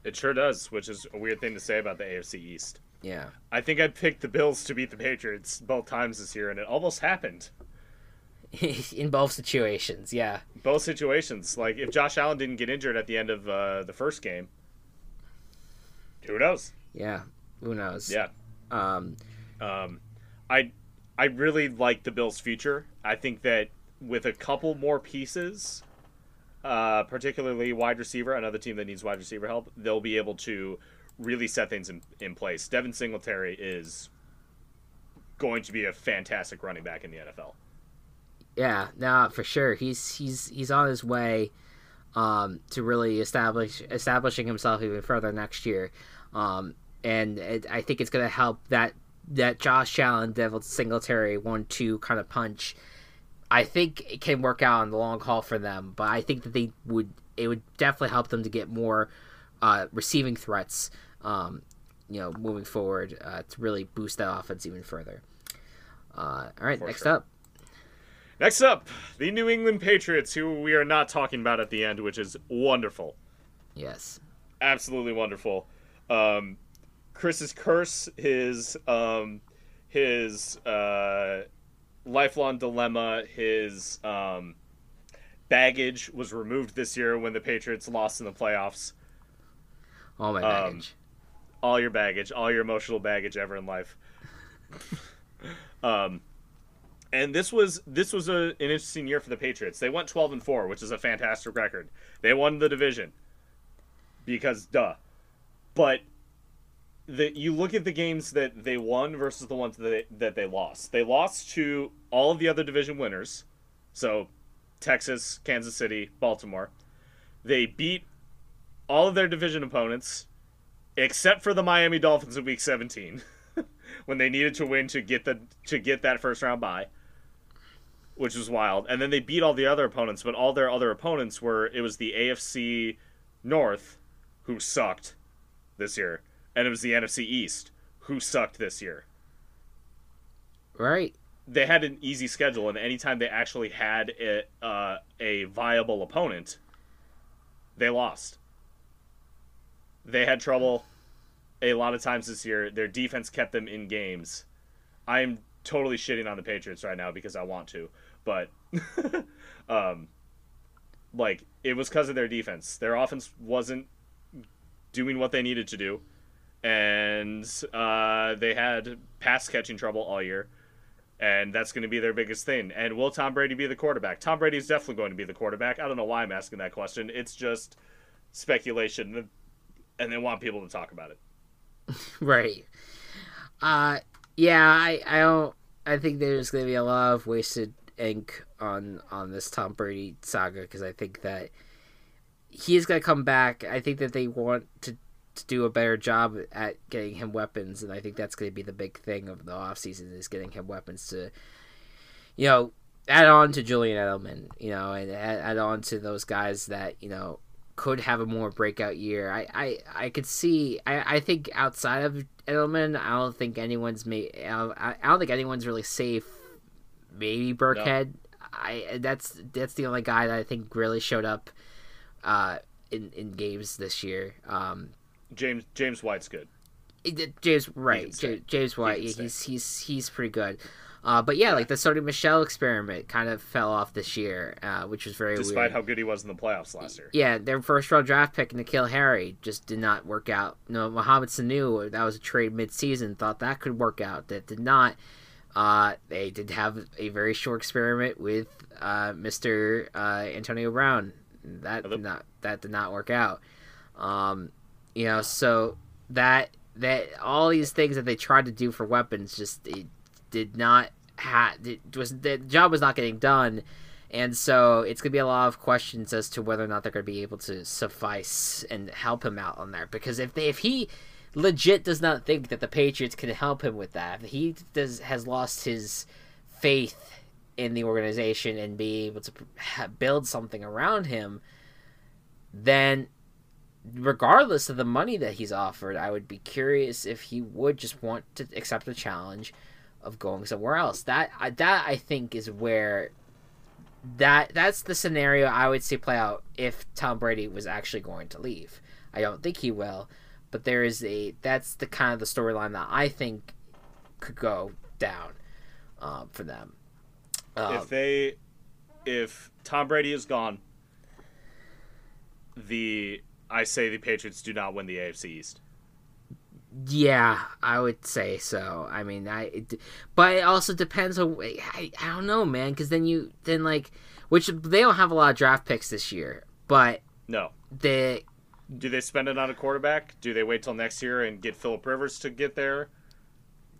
Speaker 2: It sure does, which is a weird thing to say about the AFC East.
Speaker 1: Yeah.
Speaker 2: I think I picked the Bills to beat the Patriots both times this year, and it almost happened. (laughs)
Speaker 1: in both situations, yeah.
Speaker 2: Both situations. Like, if Josh Allen didn't get injured at the end of uh, the first game, who knows?
Speaker 1: Yeah, who knows?
Speaker 2: Yeah.
Speaker 1: Um,
Speaker 2: um, I, I really like the Bills' future. I think that with a couple more pieces, uh, particularly wide receiver, another team that needs wide receiver help, they'll be able to really set things in, in place. Devin Singletary is going to be a fantastic running back in the NFL.
Speaker 1: Yeah, no, for sure. He's he's he's on his way um, to really establish establishing himself even further next year, um, and it, I think it's going to help that that Josh Allen, Devin Singletary one-two kind of punch. I think it can work out in the long haul for them, but I think that they would it would definitely help them to get more uh, receiving threats um, you know, moving forward uh, to really boost that offense even further. Uh, all right,
Speaker 2: For
Speaker 1: next
Speaker 2: sure.
Speaker 1: up.
Speaker 2: Next up, the New England Patriots, who we are not talking about at the end, which is wonderful.
Speaker 1: Yes.
Speaker 2: absolutely wonderful. Um, Chris's curse, his um, his uh, lifelong dilemma, his um, baggage was removed this year when the Patriots lost in the playoffs.
Speaker 1: All my
Speaker 2: Um,
Speaker 1: baggage.
Speaker 2: All your baggage, all your emotional baggage ever in life. (laughs) um, and this was this was a, an interesting year for the Patriots. They went twelve and four, which is a fantastic record. They won the division because duh. But the you look at the games that they won versus the ones that they, that they lost. They lost to all of the other division winners, so Texas, Kansas City, Baltimore. They beat all of their division opponents except for the Miami Dolphins in Week 17 (laughs) when they needed to win to get the to get that first round bye, which was wild. And then they beat all the other opponents, but all their other opponents were it was the AFC North who sucked this year, and it was the NFC East who sucked this year.
Speaker 1: Right.
Speaker 2: They had an easy schedule, and anytime they actually had a, uh, a viable opponent, they lost. They had trouble a lot of times this year. Their defense kept them in games. I'm totally shitting on the Patriots right now because I want to, but (laughs) um, like it was because of their defense. Their offense wasn't doing what they needed to do, and uh, they had pass catching trouble all year. And that's going to be their biggest thing. And will Tom Brady be the quarterback? Tom Brady is definitely going to be the quarterback. I don't know why I'm asking that question. It's just speculation, and they want people to talk about it. (laughs)
Speaker 1: Right. Uh yeah, I I don't I think there's going to be a lot of wasted ink on on this Tom Brady saga because I think that he is going to come back. I think that they want to to do a better job at getting him weapons and I think that's going to be the big thing of the offseason is getting him weapons to you know add on to Julian Edelman, you know, and add, add on to those guys that, you know, could have a more breakout year. I, I, I could see. I, I think outside of Edelman, I don't think anyone's made. I, I don't think anyone's really safe. Maybe Burkhead. I that's that's the only guy that I think really showed up, uh, in in games this year. Um,
Speaker 2: James James White's good.
Speaker 1: James right,
Speaker 2: can stay.
Speaker 1: Ja- James White.
Speaker 2: can
Speaker 1: yeah, he's he's he's pretty good. Uh, but yeah, like the Sony Michel experiment kind of fell off this year, uh, which was very
Speaker 2: Despite
Speaker 1: weird.
Speaker 2: how good he was in the playoffs last year.
Speaker 1: Yeah, their first round draft pick, N'Keal Harry, just did not work out. No, Mohamed Sanu, that was a trade mid season, thought that could work out. That did not. Uh, they did have a very short experiment with uh, Mr. Uh, Antonio Brown. That did not that did not work out. Um, you know, so that that all these things that they tried to do for weapons just it did not ha it was the job was not getting done and so it's to be a lot of questions as to whether or not they're to be able to suffice and help him out on there. Because if they, if he legit does not think that the Patriots can help him with that, he does has lost his faith in the organization and be able to build something around him, then regardless of the money that he's offered, I would be curious if he would just want to accept the challenge of going somewhere else. That I- that I think is where that that's the scenario I would see play out if Tom Brady was actually going to leave. I don't think he will, but there is a that's the kind of the storyline that I think could go down um, for them. Um,
Speaker 2: if they if Tom Brady is gone, the I say the Patriots do not win the AFC East.
Speaker 1: Yeah, I would say so. I mean, I, it, but it also depends on. I, I don't know, man, because then you then like, which they don't have a lot of draft picks this year, but
Speaker 2: No.
Speaker 1: they
Speaker 2: Do they spend it on a quarterback? Do they wait till next year and get Philip Rivers to get there?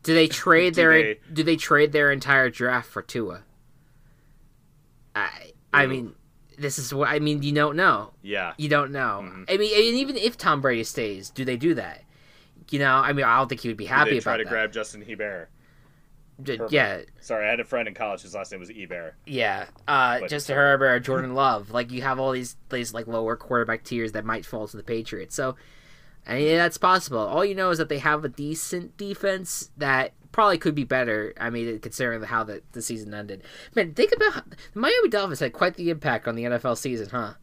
Speaker 1: do they (laughs) trade
Speaker 2: Do
Speaker 1: their
Speaker 2: they-
Speaker 1: do they trade their entire draft for Tua? I I mean, this is what I mean. You don't know.
Speaker 2: Yeah.
Speaker 1: You don't know.
Speaker 2: Mhm.
Speaker 1: I mean, and even if Tom Brady stays, do they do that? You know, I mean, I don't think he would be happy
Speaker 2: they try
Speaker 1: about
Speaker 2: to
Speaker 1: that.
Speaker 2: grab Justin Hebert. Perfect.
Speaker 1: yeah,
Speaker 2: Sorry, I had a friend in college whose last name was Hebert.
Speaker 1: Yeah, uh,
Speaker 2: But-
Speaker 1: Justin Herbert or Jordan Love. Like you have all these these like lower quarterback tiers that might fall to the Patriots. So And yeah, that's possible. All you know is that they have a decent defense that probably could be better. I mean, considering how the, the season ended. Man, think about the Miami Dolphins had quite the impact on the NFL season, huh?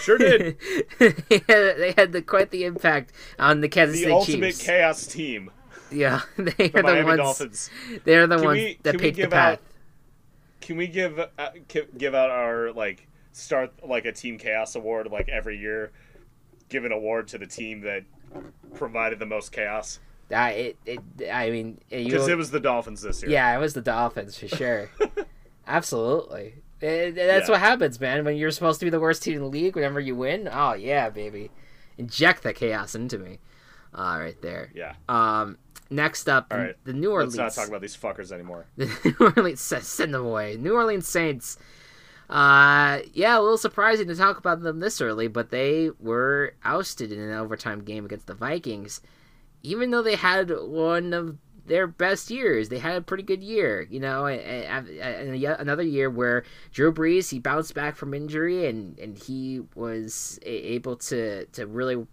Speaker 2: Sure did. (laughs)
Speaker 1: they had, they had the, quite the impact on the Kansas
Speaker 2: the
Speaker 1: City
Speaker 2: ultimate chaos team.
Speaker 1: yeah, (laughs) they
Speaker 2: The
Speaker 1: are the
Speaker 2: Miami
Speaker 1: ones.
Speaker 2: Dolphins.
Speaker 1: They're the
Speaker 2: Can
Speaker 1: ones
Speaker 2: we-
Speaker 1: that paved the path.
Speaker 2: out- Can we give uh, give out our like start like a team chaos award like every year? Give an award to the team that provided the most chaos
Speaker 1: I, it, it, I mean,
Speaker 2: because it was the Dolphins this year.
Speaker 1: Yeah, it was the Dolphins for sure. (laughs) Absolutely. Eh, that's
Speaker 2: Yeah.
Speaker 1: what happens, man. When you're supposed to be the worst team in the league, whenever you win, oh yeah, baby, inject that chaos into me. Uh, right there.
Speaker 2: Yeah.
Speaker 1: Um, next up,
Speaker 2: All
Speaker 1: the, the New Orleans.
Speaker 2: Let's not talk about these fuckers anymore.
Speaker 1: the (laughs) New Orleans send them away. New Orleans Saints. Uh, yeah, a little surprising to talk about them this early, but they were ousted in an overtime game against the Vikings. Even though they had one of their best years, they had a pretty good year, you know, and, and, and another year where Drew Brees he bounced back from injury and and he was able to to really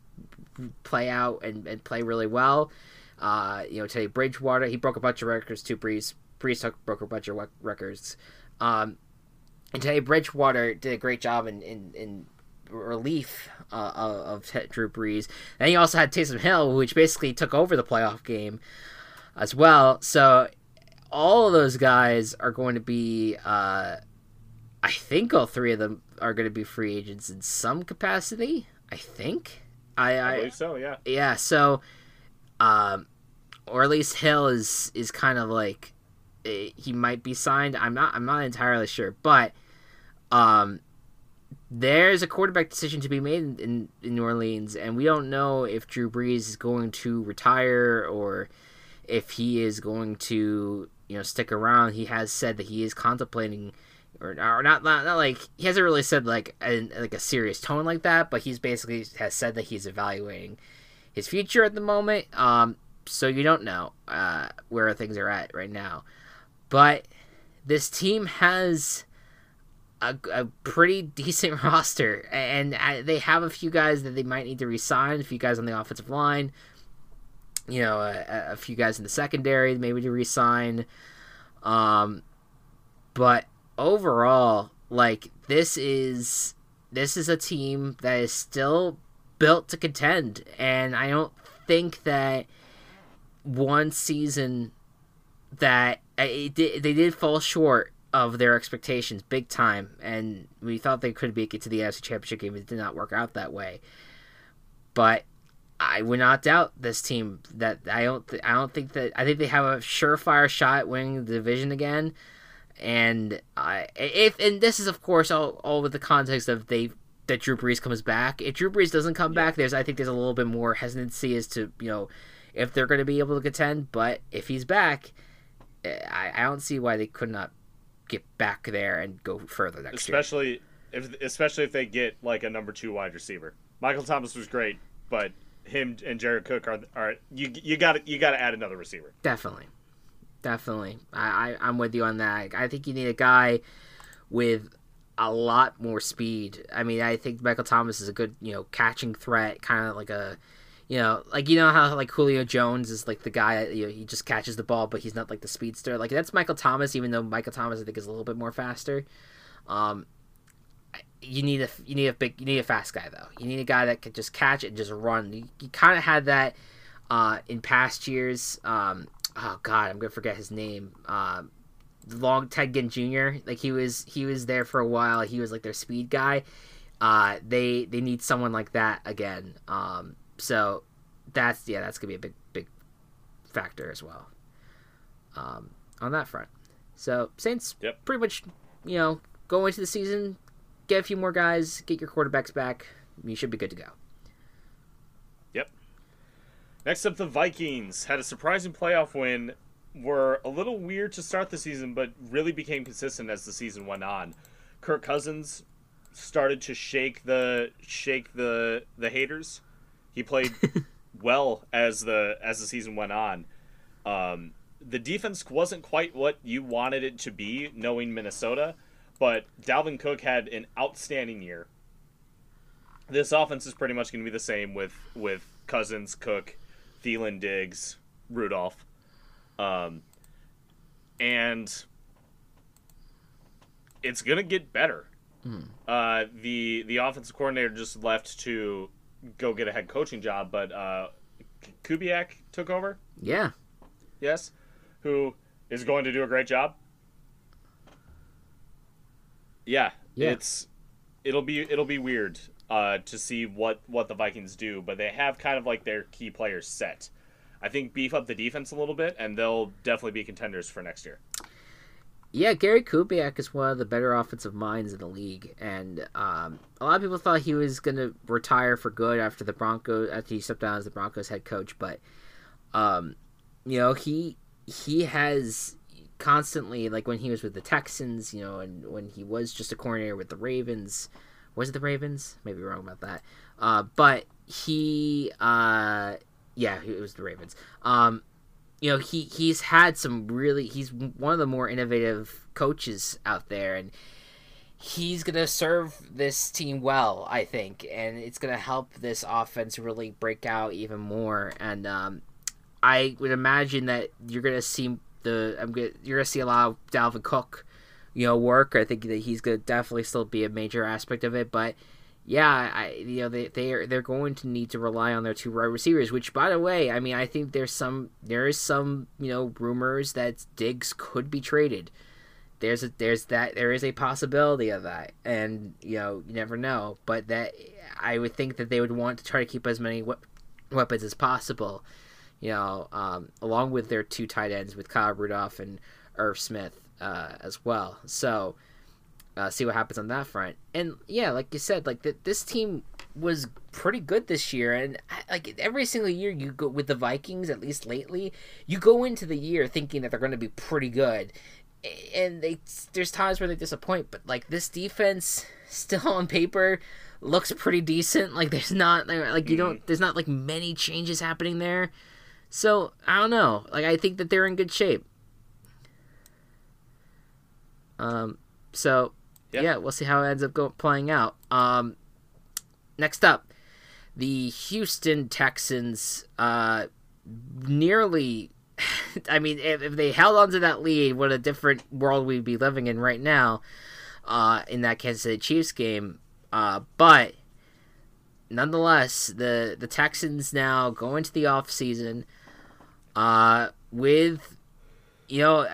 Speaker 1: play out and, and play really well. Uh, you know, Teddy Bridgewater, he broke a bunch of records too. Brees took, broke a bunch of records. Um, and Teddy Bridgewater did a great job in, in, in relief uh, of Drew Brees. And he also had Taysom Hill, which basically took over the playoff game as well. So all of those guys are going to be, uh, I think all three of them are going to be free agents in some capacity. I think. I,
Speaker 2: I
Speaker 1: I,
Speaker 2: believe so. Yeah.
Speaker 1: yeah so um or at least hill is is kind of like eh, he might be signed i'm not i'm not entirely sure but um there's a quarterback decision to be made in, in, in new orleans and we don't know if drew brees is going to retire or if he is going to you know stick around he has said that he is contemplating or, or not, not not like he hasn't really said like a, like a serious tone like that but he's basically has said that he's evaluating his future at the moment. Um, so you don't know uh, where things are at right now. But this team has a, a pretty (laughs) decent roster, and I, they have a few guys that they might need to resign. A few guys on the offensive line. You know, a, a few guys in the secondary maybe to resign. Um, but overall, like this is this is a team that is still built to contend, and I don't think that one season that uh, it they did fall short of their expectations big time, and we thought they could make it to the NFC Championship game. It did not work out that way, but I would not doubt this team. That I don't. Th- I don't think that. I think they have a surefire shot at winning the division again. And I, if and this is of course all, all with the context of they that Drew Brees comes back. If Drew Brees doesn't come back, there's I think there's a little bit more hesitancy as to you know if they're going to be able to contend. But if he's back, eh, I, I don't see why they could not get back there and go further next year.
Speaker 2: especially if especially if they get like a number two wide receiver. Michael Thomas was great, but him and Jared Cook are are you you got you got to add another receiver.
Speaker 1: Definitely, definitely. I, I I'm with you on that. I think you need a guy with a lot more speed. I mean, I think Michael Thomas is a good you know catching threat, kind of like a you know like you know how like Julio Jones is like the guy you know he just catches the ball, but he's not like the speedster. Like that's Michael Thomas, even though Michael Thomas I think is a little bit more faster. Um, you need a you need a big you need a fast guy though. You need a guy that can just catch it and just run. You, you kind of had that uh, in past years. Um, oh God, I'm gonna forget his name. Um, long Ted Ginn Jr. Like he was he was there for a while. He was like their speed guy. Uh, they they need someone like that again. Um, so that's yeah, that's gonna be a big big factor as well. Um, on that front. So Saints,
Speaker 2: Yep.
Speaker 1: pretty much, you know, go into the season, get a few more guys, get your quarterbacks back. You should be good to go. Yep.
Speaker 2: Next up, the Vikings had a surprising playoff win. Were a little weird to start the season, but really became consistent as the season went on. Kirk Cousins started to shake the shake the the haters. He played (laughs) well as the as the season went on. Um, the defense wasn't quite what you wanted it to be, knowing Minnesota, but Dalvin Cook had an outstanding year. this offense is pretty much going to be the same with with Cousins, Cook, Thielen, Diggs, Rudolph, um, and it's going to get better. Uh, the the offensive coordinator just left to go get a head coaching job, but uh, Kubiak took over.
Speaker 1: Yeah.
Speaker 2: Yes, who is going to do a great job. Yeah,
Speaker 1: Yeah.
Speaker 2: it's it'll be it'll be weird uh, to see what what the Vikings do, but they have kind of like their key players set. I think beef up the defense a little bit, and they'll definitely be contenders for next year.
Speaker 1: Yeah, Gary Kubiak is one of the better offensive minds in the league, and um, a lot of people thought he was going to retire for good after the Broncos after he stepped down as the Broncos head coach. But, um, you know, he he has constantly like when he was with the Texans, you know, and when he was just a coordinator with the Ravens, was it the Ravens? Maybe wrong about that. Uh, but he, uh, yeah, it was the Ravens. Um, you know he he's had some really he's one of the more innovative coaches out there and he's to serve this team well i think and it's to help this offense really break out even more and um, i would imagine that you're to see the i'm going you're to see a lot of dalvin cook you know work i think that he's to definitely still be a major aspect of it but yeah, I you know they they are they're going to need to rely on their two wide receivers. Which, by the way, I mean I think there's some there is some you know rumors that Diggs could be traded. There's a there's that there is a possibility of that, and you know you never know. But that I would think that they would want to try to keep as many we- weapons as possible. You know, um, along with their two tight ends with Kyle Rudolph and Irv Smith uh, as well. So uh, see what happens on that front. And yeah, like you said, like that this team was pretty good this year, and like every single year you go with the Vikings, at least lately, you go into the year thinking that they're going to be pretty good, and they there's times where they disappoint, but like this defense still on paper looks pretty decent. Like there's not like you don't there's not like many changes happening there. So I don't know. Like I think that they're in good shape. Um. So
Speaker 2: Yeah.
Speaker 1: yeah, we'll see how it ends up go- playing out. Um, next up, the Houston Texans uh, nearly. (laughs) I mean, if, if they held on to that lead, what a different world we'd be living in right now uh, in that Kansas City Chiefs game. Uh, but nonetheless, the the Texans now go into the offseason uh, with you know,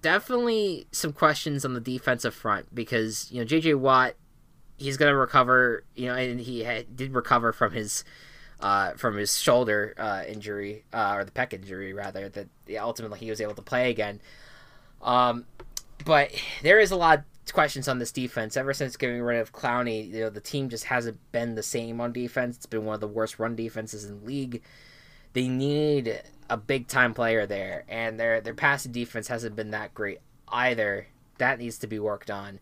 Speaker 1: definitely some questions on the defensive front because you know JJ Watt, he's gonna recover. You know, and he had, did recover from his uh, from his shoulder uh, injury uh, or the pec injury rather. That ultimately he was able to play again. Um, but there is a lot questions on this defense ever since getting rid of Clowney. You know, the team just hasn't been the same on defense. It's been one of the worst run defenses in the league they need a big time player there, and their their passing defense hasn't been that great either. That needs to be worked on.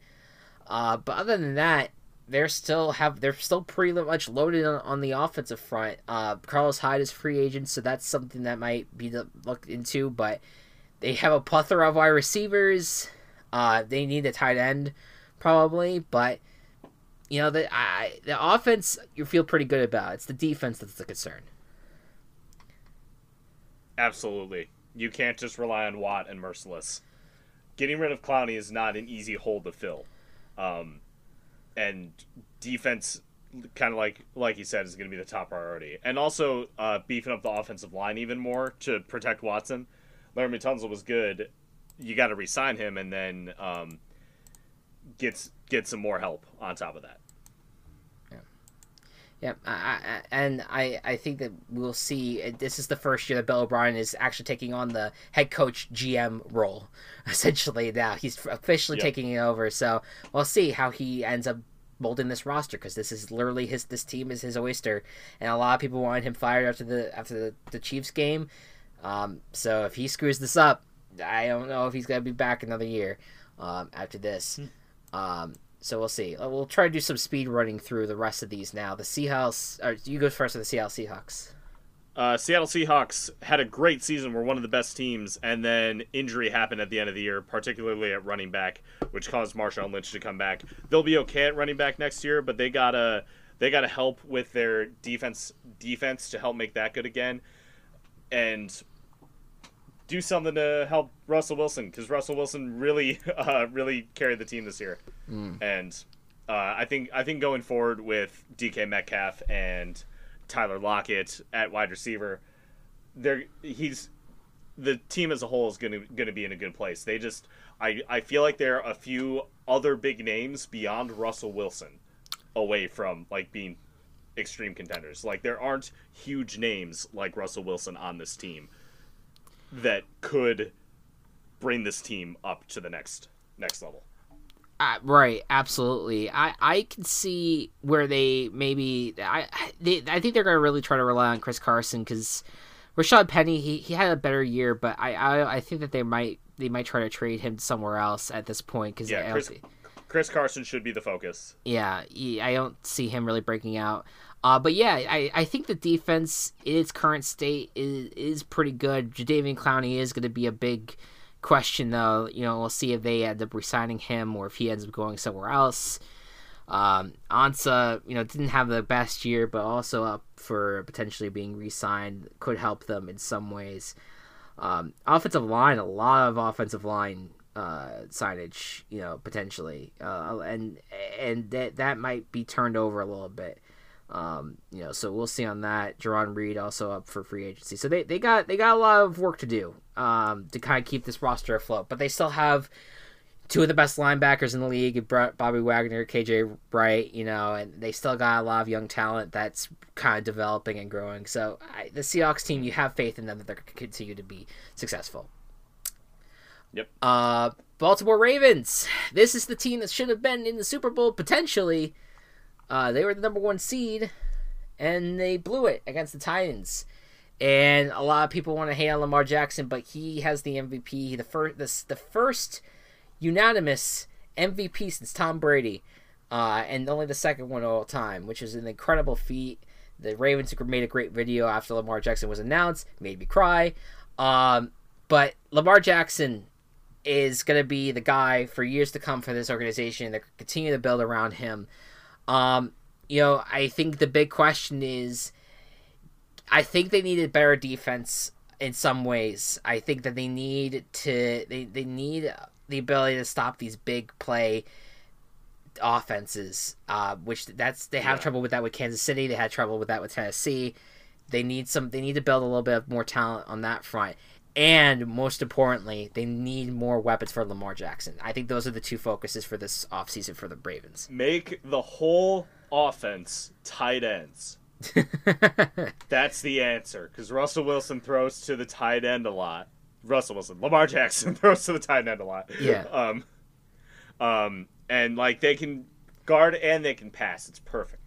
Speaker 1: Uh, but other than that, they're still have they're still pretty much loaded on, on the offensive front. Uh, Carlos Hyde is free agent, so that's something that might be looked into. But they have a plethora of wide receivers. Uh, they need a tight end probably, but you know the I, the offense you feel pretty good about. It's the defense that's the concern.
Speaker 2: Absolutely, you can't just rely on Watt and Mercilus. Getting rid of Clowney is not an easy hole to fill, um, and defense, kind of like like you said, is going to be the top priority. And also uh, beefing up the offensive line even more to protect Watson. Laremy Tunsil was good. You got to resign him, and then um, get get some more help on top of that.
Speaker 1: Yeah, I, I, and I, I think that we'll see. uh, This is the first year that Bill O'Brien is actually taking on the head coach GM role. (laughs) Essentially, now he's officially
Speaker 2: Yep.
Speaker 1: taking it over. So we'll see how he ends up molding this roster because this is literally his. This team is his oyster, and a lot of people wanted him fired after the after the, the Chiefs game. Um, so if he screws this up, I don't know if he's gonna be back another year um, after this. Um, so we'll see. Uh, We'll try to do some speed running through the rest of these now. The Seahawks. Or you go first with the Seattle Seahawks.
Speaker 2: Uh, Seattle Seahawks had a great season. Were one of the best teams, and then injury happened at the end of the year, particularly at running back, which caused Marshawn Lynch to come back. They'll be okay at running back next year, but they got a They got to help with their defense defense to help make that good again, and do something to help Russell Wilson because Russell Wilson really (laughs) uh, really carried the team this year,
Speaker 1: Mm.
Speaker 2: and uh, I think I think going forward with DK Metcalf and Tyler Lockett at wide receiver, there he's the team as a whole is gonna gonna be in a good place. They just I I feel like there are a few other big names beyond Russell Wilson away from like being extreme contenders. Like there aren't huge names like Russell Wilson on this team that could bring this team up to the next next level.
Speaker 1: Uh, right, absolutely. I, I can see where they maybe I they, I think they're gonna really try to rely on Chris Carson because Rashaad Penny he, he had a better year, but I, I I think that they might they might try to trade him somewhere else at this point because
Speaker 2: Yeah, Chris, Chris Carson should be the focus.
Speaker 1: yeah I don't see him really breaking out. Uh, but yeah, I, I think the defense in its current state is is pretty good. Jadeveon Clowney is going to be a big question though. You know, we'll see if they end up resigning him or if he ends up going somewhere else. Um, Ansah, you know, didn't have the best year, but also up for potentially being re-signed could help them in some ways. Um, offensive line, a lot of offensive line uh, signage, you know, potentially, uh, and and that that might be turned over a little bit. Um, you know, so we'll see on that. Jarran Reed also up for free agency, so they, they got they got a lot of work to do um, to kind of keep this roster afloat. But they still have two of the best linebackers in the league, Bobby Wagner, KJ Wright, you know, and they still got a lot of young talent that's kind of developing and growing. So I, the Seahawks team, you have faith in them that they're going to continue to be successful.
Speaker 2: Yep.
Speaker 1: Uh, Baltimore Ravens. This is the team that should have been in the Super Bowl potentially. Uh, they were the number one seed, and they blew it against the Titans. And a lot of people want to hate on Lamar Jackson, but he has the MVP, the first, the, first unanimous MVP since Tom Brady, uh, and only the second one of all time, which is an incredible feat. The Ravens made a great video after Lamar Jackson was announced, made me cry. Um, but Lamar Jackson is going to be the guy for years to come for this organization. They're continue to build around him. Um, you know, I think the big question is, I think they needed better defense in some ways. I think that they need to they, they need the ability to stop these big play offenses, uh, which that's they have
Speaker 2: Yeah.
Speaker 1: trouble with that with Kansas City. They had trouble with that with Tennessee. They need some. They need to build a little bit of more talent on that front. And most importantly, they need more weapons for Lamar Jackson. I think those are the two focuses for this offseason for the Ravens.
Speaker 2: Make the whole offense tight ends. (laughs) That's the answer because Russell Wilson throws to the tight end a lot. Russell Wilson, Lamar Jackson (laughs) throws to the tight end a lot.
Speaker 1: Yeah.
Speaker 2: Um, um, and like they can guard and they can pass. It's perfect.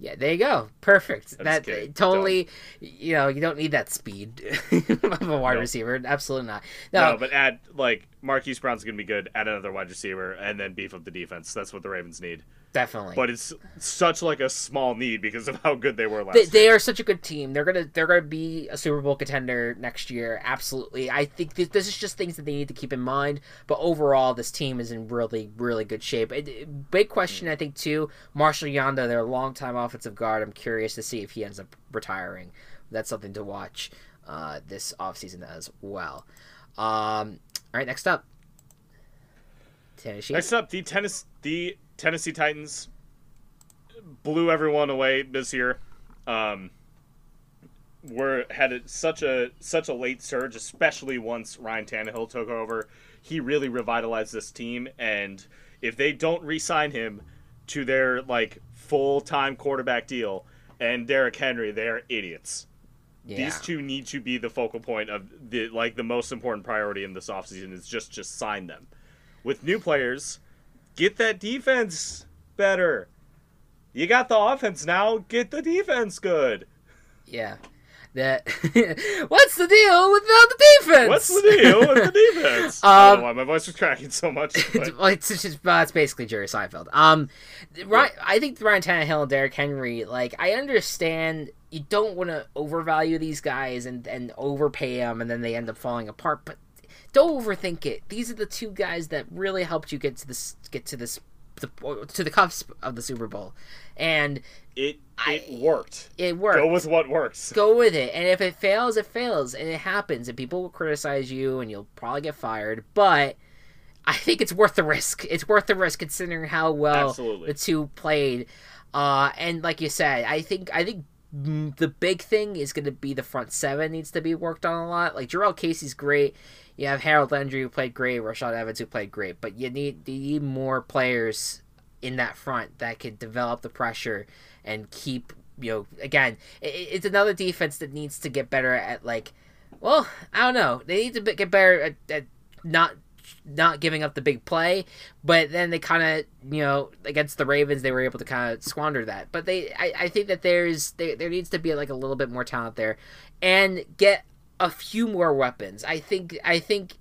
Speaker 1: Yeah, there you go. Perfect. That
Speaker 2: kidding.
Speaker 1: Uh, totally. You know, you don't need that speed (laughs) of a wide
Speaker 2: No.
Speaker 1: receiver. Absolutely not.
Speaker 2: No,
Speaker 1: No,
Speaker 2: but add like Marquise Brown's gonna be good. Add another wide receiver and then beef up the defense. That's what the Ravens need.
Speaker 1: Definitely.
Speaker 2: But it's such like a small need because of how good they were last
Speaker 1: they,
Speaker 2: year.
Speaker 1: they are such a good team. They're gonna they're gonna be a Super Bowl contender next year. Absolutely. I think th- this is just things that they need to keep in mind. But overall, this team is in really really good shape. It- it- big question, I think, too. Marshall Yanda, their longtime offensive guard. I'm curious to see if he ends up retiring. That's something to watch uh, this offseason as well. Um, all right, next up, Tennessee.
Speaker 2: Next up, the tennis the Tennessee Titans blew everyone away this year. Um, were had a, such a such a late surge, especially once Ryan Tannehill took over. He really revitalized this team, and if they don't re-sign him to their like full time quarterback deal and Derrick Henry, they are idiots.
Speaker 1: yeah.
Speaker 2: These two need to be the focal point of the like the most important priority in this offseason is just just sign them. With new players, get that defense better. You got the offense now, get the defense good.
Speaker 1: Yeah. That (laughs) what's the deal with the defense?
Speaker 2: What's the deal with the defense? (laughs) I don't
Speaker 1: Um,
Speaker 2: know why my voice was cracking so much. (laughs)
Speaker 1: it's just well, it's basically Jerry Seinfeld. Um, right. I think Ryan Tannehill and Derrick Henry. Like, I understand you don't want to overvalue these guys and and overpay them, and then they end up falling apart. But don't overthink it. These are the two guys that really helped you get to this get to this the to the cusp of the Super Bowl, and
Speaker 2: It it
Speaker 1: I-
Speaker 2: worked.
Speaker 1: it worked.
Speaker 2: Go with what works.
Speaker 1: Go with it, and if it fails, it fails, and it happens, and people will criticize you, and you'll probably get fired. But I think it's worth the risk. It's worth the risk considering how well
Speaker 2: Absolutely.
Speaker 1: the two played. Uh, and like you said, I think I think the big thing is going to be the front seven needs to be worked on a lot. Like Jurrell Casey's great. You have Harold Landry who played great, Rashaan Evans who played great, but you need you need more players in that front that could develop the pressure and keep you know again i- i- it's another defense that needs to get better at like well i don't know. They need to get better at, at not not giving up the big play but then they kind of you know against the ravens they were able to kind of squander that. But they I, I think that there's there, there needs to be like a little bit more talent there and get a few more weapons i think i think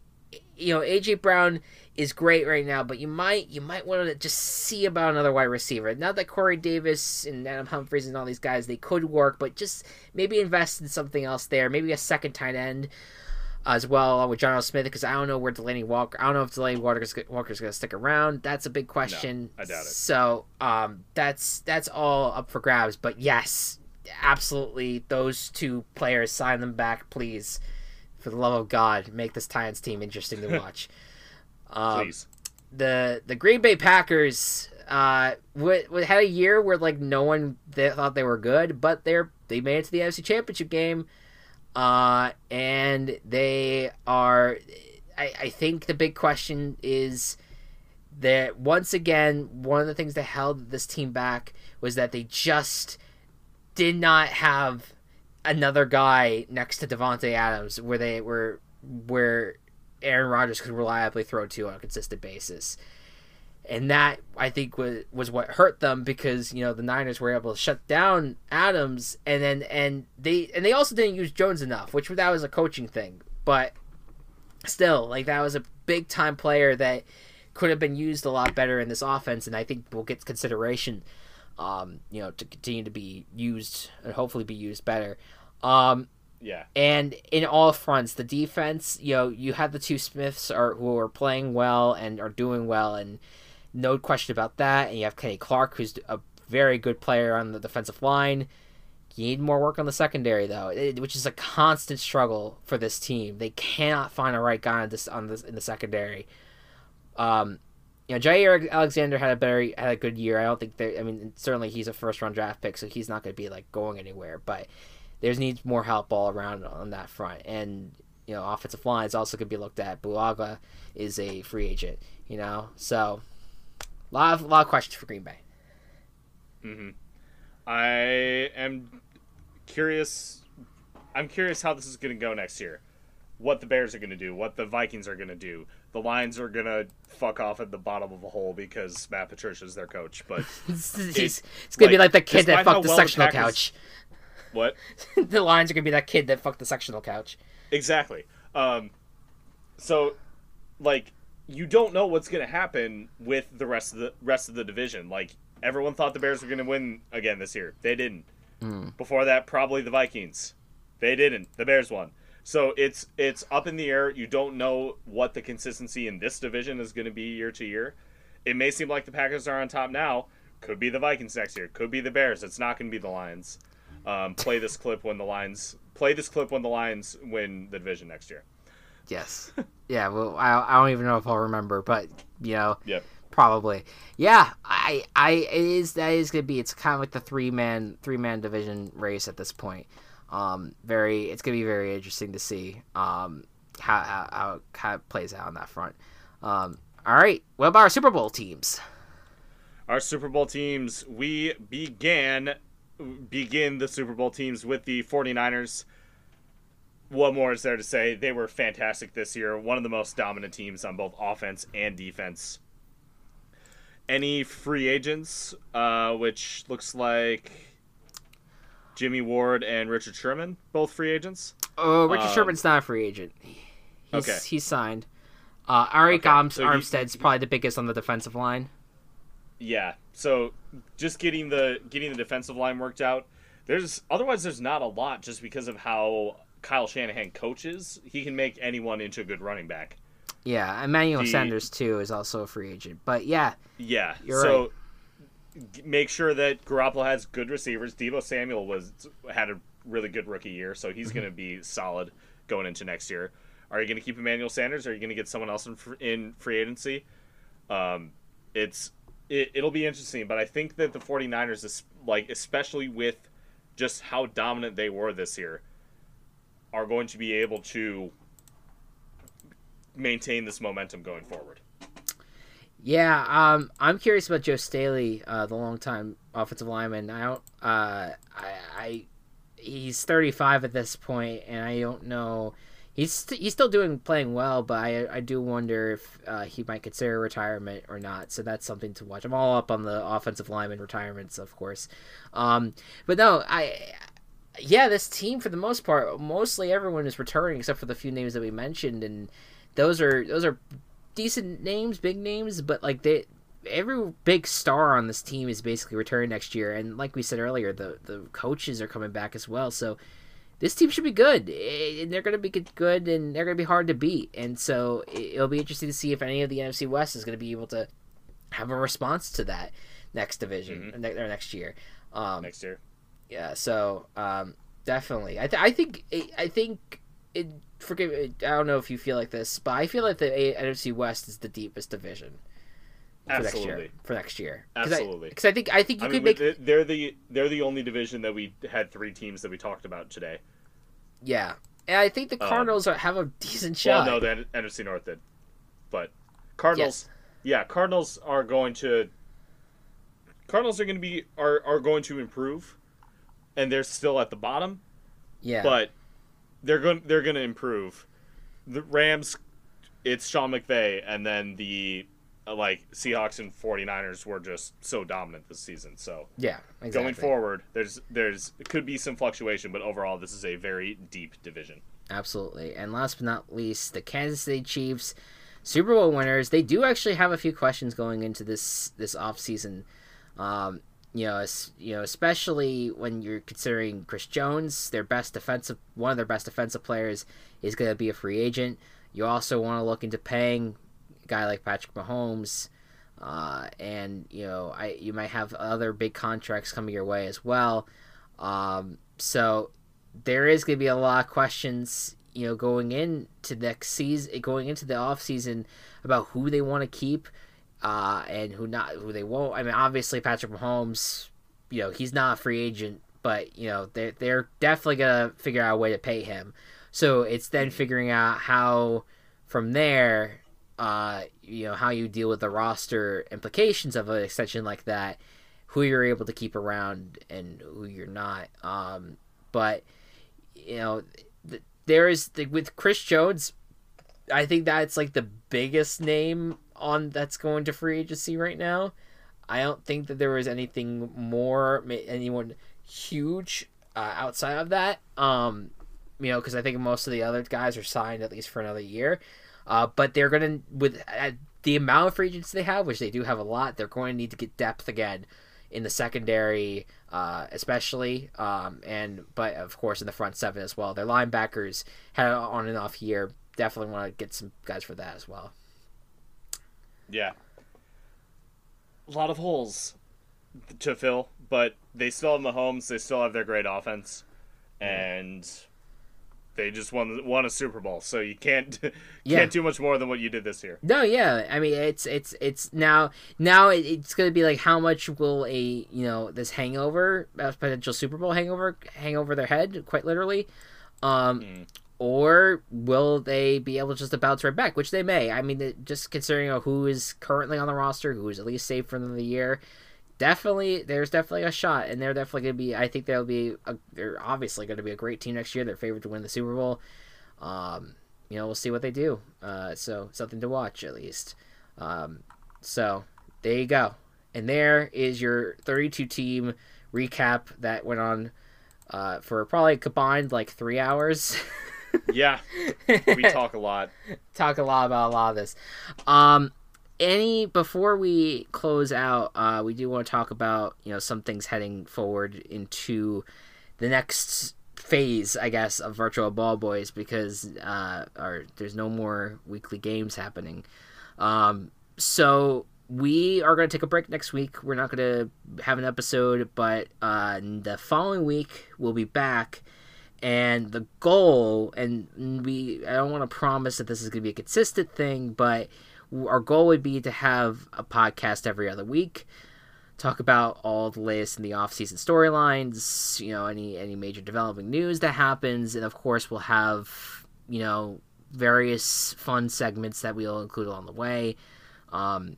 Speaker 1: you know aj brown is great right now, but you might you might want to just see about another wide receiver. Now that Corey Davis and Adam Humphries and all these guys they could work, but just maybe invest in something else there. Maybe a second tight end as well along with Jonnu Smith because I don't know where Delanie Walker. I don't know if Delanie Walker's Walker's going to stick around. That's a big question.
Speaker 2: I doubt it.
Speaker 1: So um, that's that's all up for grabs. But yes, absolutely, those two players sign them back, please. For the love of God, make this Titans team interesting to (laughs) watch. Um,
Speaker 2: Please.
Speaker 1: the the Green Bay Packers uh w- w- had a year where like no one they thought they were good, but they're they made it to the NFC Championship game, uh, and they are. I, I think the big question is that once again one of the things that held this team back was that they just did not have another guy next to Davante Adams where they were where Aaron Rodgers could reliably throw to on a consistent basis. And that I think was was what hurt them because you know the Niners were able to shut down Adams and then and they and they also didn't use Jones enough, which that was a coaching thing. But still, like that was a big time player that could have been used a lot better in this offense, and I think will get consideration. Um, you know, to continue to be used and hopefully be used better. Um,
Speaker 2: Yeah.
Speaker 1: and in all fronts, the defense, you know, you have the two Smiths are who are playing well and are doing well, and no question about that. And you have Kenny Clark, who's a very good player on the defensive line. You need more work on the secondary, though, which is a constant struggle for this team. They cannot find a right guy on this on this in the secondary. Um, you know, Jaire Alexander had a very had a good year. I don't think they. I mean, certainly he's a first round draft pick, so he's not going to be like going anywhere. But there's needs more help all around on that front, and you know, offensive line is also going to be looked at. Bulaga is a free agent, you know, so a lot of lot of questions for Green Bay.
Speaker 2: Mm-hmm. I am curious. I'm curious how this is going to go next year. What the Bears are going to do, what the Vikings are going to do. The Lions are going to fuck off at the bottom of a hole because Matt Patricia is their coach. But
Speaker 1: It's, it's, it's going to be
Speaker 2: like,
Speaker 1: like the kid that fucked the
Speaker 2: well
Speaker 1: sectional
Speaker 2: Packers-
Speaker 1: couch. (laughs)
Speaker 2: what? (laughs)
Speaker 1: the Lions are going to be that kid that fucked the sectional couch.
Speaker 2: Exactly. Um, so, like, you don't know what's going to happen with the rest of the rest of the division. Like, everyone thought the Bears were going to win again this year. They didn't. Before that, probably the Vikings. They didn't. The Bears won. So it's it's up in the air. You don't know what the consistency in this division is going to be year to year. It may seem like the Packers are on top now. Could be the Vikings next year. Could be the Bears. It's not going to be the Lions. Um, play this clip when the Lions play this clip when the Lions win the division next year.
Speaker 1: Yes. (laughs) yeah. Well, I, I don't even know if I'll remember, but you know,
Speaker 2: Yep.
Speaker 1: probably. Yeah. I I it is that is gonna be. It's kind of like the three man three man division race at this point. Um, very. It's gonna be very interesting to see. Um, how how how, how it plays out on that front. Um. All right. What about our Super Bowl teams?
Speaker 2: Our Super Bowl teams, we began begin the Super Bowl teams with the 49ers. What more is there to say? They were fantastic this year. One of the most dominant teams on both offense and defense. Any free agents, uh, which looks like Jimmy Ward and Richard Sherman, both free agents.
Speaker 1: Oh, Richard
Speaker 2: Um,
Speaker 1: Sherman's not a free agent. He's,
Speaker 2: Okay.
Speaker 1: He's signed. Uh, Ari
Speaker 2: Okay, so you-
Speaker 1: Armstead's probably the biggest on the defensive line.
Speaker 2: Yeah. So just getting the getting the defensive line worked out. There's otherwise there's not a lot just because of how Kyle Shanahan coaches. He can make anyone into a good running back.
Speaker 1: Yeah, Emmanuel
Speaker 2: The-
Speaker 1: Sanders too is also a free agent. But yeah,
Speaker 2: Yeah.
Speaker 1: You're
Speaker 2: so g- make sure that Garoppolo has good receivers. Deebo Samuel was had a really good rookie year, so he's going to be solid going into next year. Are you going to keep Emmanuel Sanders? Or are you going to get someone else in, in free agency? Um, it's it, it'll be interesting, but I think that the 49ers is like especially with just how dominant they were this year are going to be able to maintain this momentum going forward.
Speaker 1: Yeah, um, I'm curious about Joe Staley, uh, the longtime offensive lineman. I don't, uh, I, I, he's 35 at this point, and I don't know. He's st- he's still doing playing well, but I I do wonder if uh, he might consider retirement or not. So that's something to watch. I'm all up on the offensive lineman retirements, of course. Um, but no, I yeah, this team for the most part, mostly everyone is returning except for the few names that we mentioned, and those are those are decent names, big names, but like they every big star on this team is basically returning next year, and like we said earlier, the the coaches are coming back as well, so. This team should be good, eh, and they're going to be good, and they're going to be hard to beat. And so it- it'll be interesting to see if any of the NFC West is going to be able to have a response to that next division or ne- or next year. Um,
Speaker 2: next year.
Speaker 1: yeah, so um, definitely, I, th- I think I think it. Forgive, I don't know if you feel like this, but I feel like the A- NFC West is the deepest division for next year.
Speaker 2: Absolutely.
Speaker 1: For next year,
Speaker 2: Absolutely.
Speaker 1: Because I, think I think you
Speaker 2: I
Speaker 1: could
Speaker 2: mean,
Speaker 1: make
Speaker 2: they're the they're the only division that we had three teams that we talked about today.
Speaker 1: yeah, and I think the
Speaker 2: Um,
Speaker 1: Cardinals are, have a (laughs) decent
Speaker 2: Well,
Speaker 1: shot.
Speaker 2: no, the N- NFC North did, but Cardinals, yeah, Cardinals are going to. Cardinals are going to be are are going to improve, and they're still at the bottom,
Speaker 1: yeah,
Speaker 2: but they're going they're going to improve. The Rams, it's Sean McVay, and then the uh, like Seahawks and 49ers were just so dominant this season. So
Speaker 1: yeah, exactly.
Speaker 2: going forward, there's there's could be some fluctuation, but overall, this is a very deep division.
Speaker 1: Absolutely. And last but not least, the Kansas City Chiefs, Super Bowl winners. They do actually have a few questions going into this this offseason. Um, you know, you know, especially when you're considering Chris Jones, their best defensive one of their best defensive players is going to be a free agent. You also want to look into paying a guy like Patrick Mahomes. Uh, and you know, I you might have other big contracts coming your way as well. Um, so there is going to be a lot of questions, you know, going into next season, going into the off season about who they want to keep, uh, and who not, who they won't. I mean, obviously Patrick Mahomes, you know, he's not a free agent, but you know, they're they're definitely gonna figure out a way to pay him. So it's then figuring out how, from there, uh, you know, how you deal with the roster implications of an extension like that, who you're able to keep around and who you're not. Um, but you know, th- there is the, with Chris Jones. I think that's like the biggest name on that's going to free agency right now. I don't think that there was anything more, anyone huge uh, outside of that. Um, you know, because I think most of the other guys are signed at least for another year. Uh, but they're gonna with uh, the amount of free agents they have, which they do have a lot. They're going to need to get depth again in the secondary, uh, especially, um, and but of course in the front seven as well. Their linebackers had an on and off year. Definitely want to get some guys for that as well.
Speaker 2: Yeah. A lot of holes to fill, but they still have Mahomes. They still have their great offense, and they just won won a Super Bowl. So you can't (laughs) can't
Speaker 1: Yeah.
Speaker 2: do much more than what you did this year.
Speaker 1: No, yeah. I mean, it's it's it's now now it's going to be like how much will a you know this hangover, uh, potential Super Bowl hangover, hang over their head, quite literally, um,
Speaker 2: Mm.
Speaker 1: Or will they be able just to bounce right back, which they may. I mean, just considering who is currently on the roster, who is at least safe for the year. Definitely, there's definitely a shot, and they're definitely going to be. I think they'll be. A, they're obviously going to be a great team next year. They're favored to win the Super Bowl. Um, you know, we'll see what they do. Uh, so something to watch at least. Um, so there you go. And there is your 32 team recap that went on uh, for probably combined like three hours. (laughs)
Speaker 2: Yeah, we talk a lot. (laughs)
Speaker 1: Talk a lot about a lot of this. Um, any before we close out, uh, we do want to talk about you know some things heading forward into the next phase, I guess, of Virtual Ball Boys because uh, or there's no more weekly games happening. Um, so we are going to take a break next week. We're not going to have an episode, but uh, the following week we'll be back. And the goal, and we, I don't want to promise that this is going to be a consistent thing, but our goal would be to have a podcast every other week talk about all the latest in the off-season storylines you know any any major developing news that happens and of course we'll have you know various fun segments that we'll include along the way um,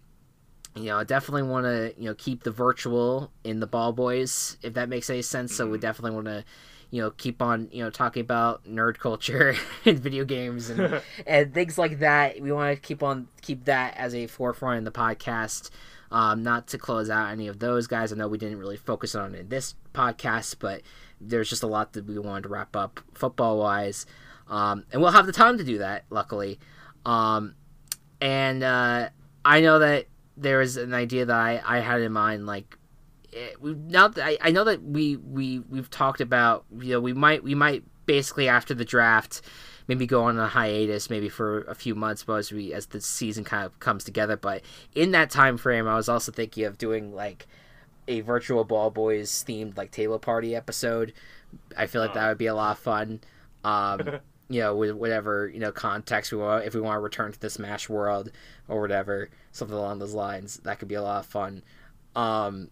Speaker 1: you know, I definitely want to, you know, keep the virtual in the ball boys, if that makes any sense. Mm-hmm. So we mm-hmm. definitely want to, you know, keep on, you know, talking about nerd culture (laughs) and video games and (laughs) and things like that. We want to keep on keep that as a forefront in the podcast. Um, not to close out any of those guys. I know we didn't really focus on in this podcast, but there's just a lot that we wanted to wrap up football wise. Um, and we'll have the time to do that, luckily. Um, and uh, I know that there is an idea that I, I had in mind, like we now I, I know that we we we've talked about you know we might we might basically after the draft maybe go on a hiatus maybe for a few months but as we as the season kind of comes together. But in that time frame i was also thinking of doing like a virtual ball boys themed like table party episode. I feel like that would be a lot of fun. Um (laughs) you know with whatever you know context we want if we want to return to the smash world or whatever something along those lines that could be a lot of fun. Um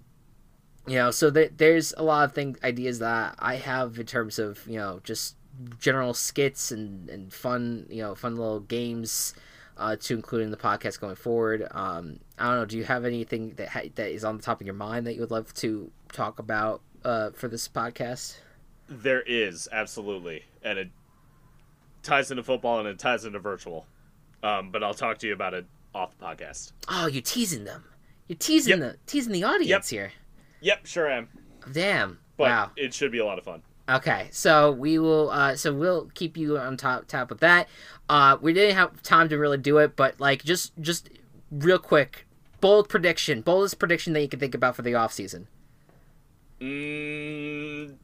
Speaker 1: you know so th- there's a lot of things ideas that i have in terms of you know just general skits and, and fun, you know, fun little games uh, to include in the podcast going forward. Um, I don't know. Do you have anything that ha- that is on the top of your mind that you would love to talk about uh, for this podcast?
Speaker 2: There is absolutely, and it ties into football and it ties into virtual. Um, but I'll talk to you about it off the podcast.
Speaker 1: Oh, you're teasing them. You're teasing yep. the teasing the audience
Speaker 2: yep.
Speaker 1: here.
Speaker 2: Yep, sure am.
Speaker 1: Damn.
Speaker 2: But
Speaker 1: wow.
Speaker 2: It should be a lot of fun.
Speaker 1: Okay, so we will. Uh, so we'll keep you on top top of that. Uh, we didn't have time to really do it, but like just just real quick, bold prediction, boldest prediction that you can think about for the off season.
Speaker 2: Mm,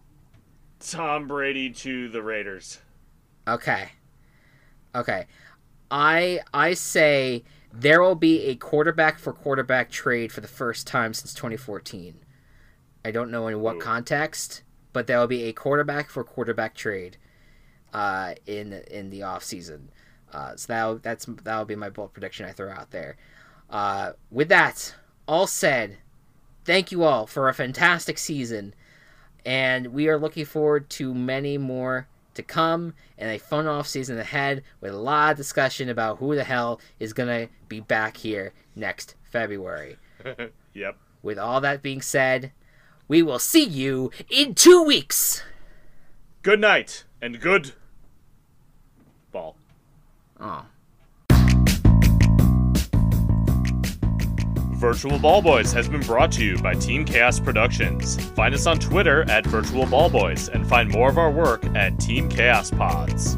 Speaker 2: Tom Brady to the Raiders.
Speaker 1: Okay. Okay. I I say there will be a quarterback for quarterback trade for the first time since 2014. I don't know in what Ooh. context but there will be a quarterback for quarterback trade uh, in in the off season. Uh, so that that's that will be my bold prediction I throw out there. Uh, with that all said, thank you all for a fantastic season, and we are looking forward to many more to come and a fun off season ahead with a lot of discussion about who the hell is gonna be back here next February. (laughs)
Speaker 2: yep.
Speaker 1: With all that being said, we will see you in two weeks.
Speaker 2: Good night and good ball.
Speaker 1: Oh.
Speaker 2: Virtual Ball Boys has been brought to you by Team Chaos Productions. Find us on Twitter at Virtual Ball Boys and find more of our work at Team Chaos Pods.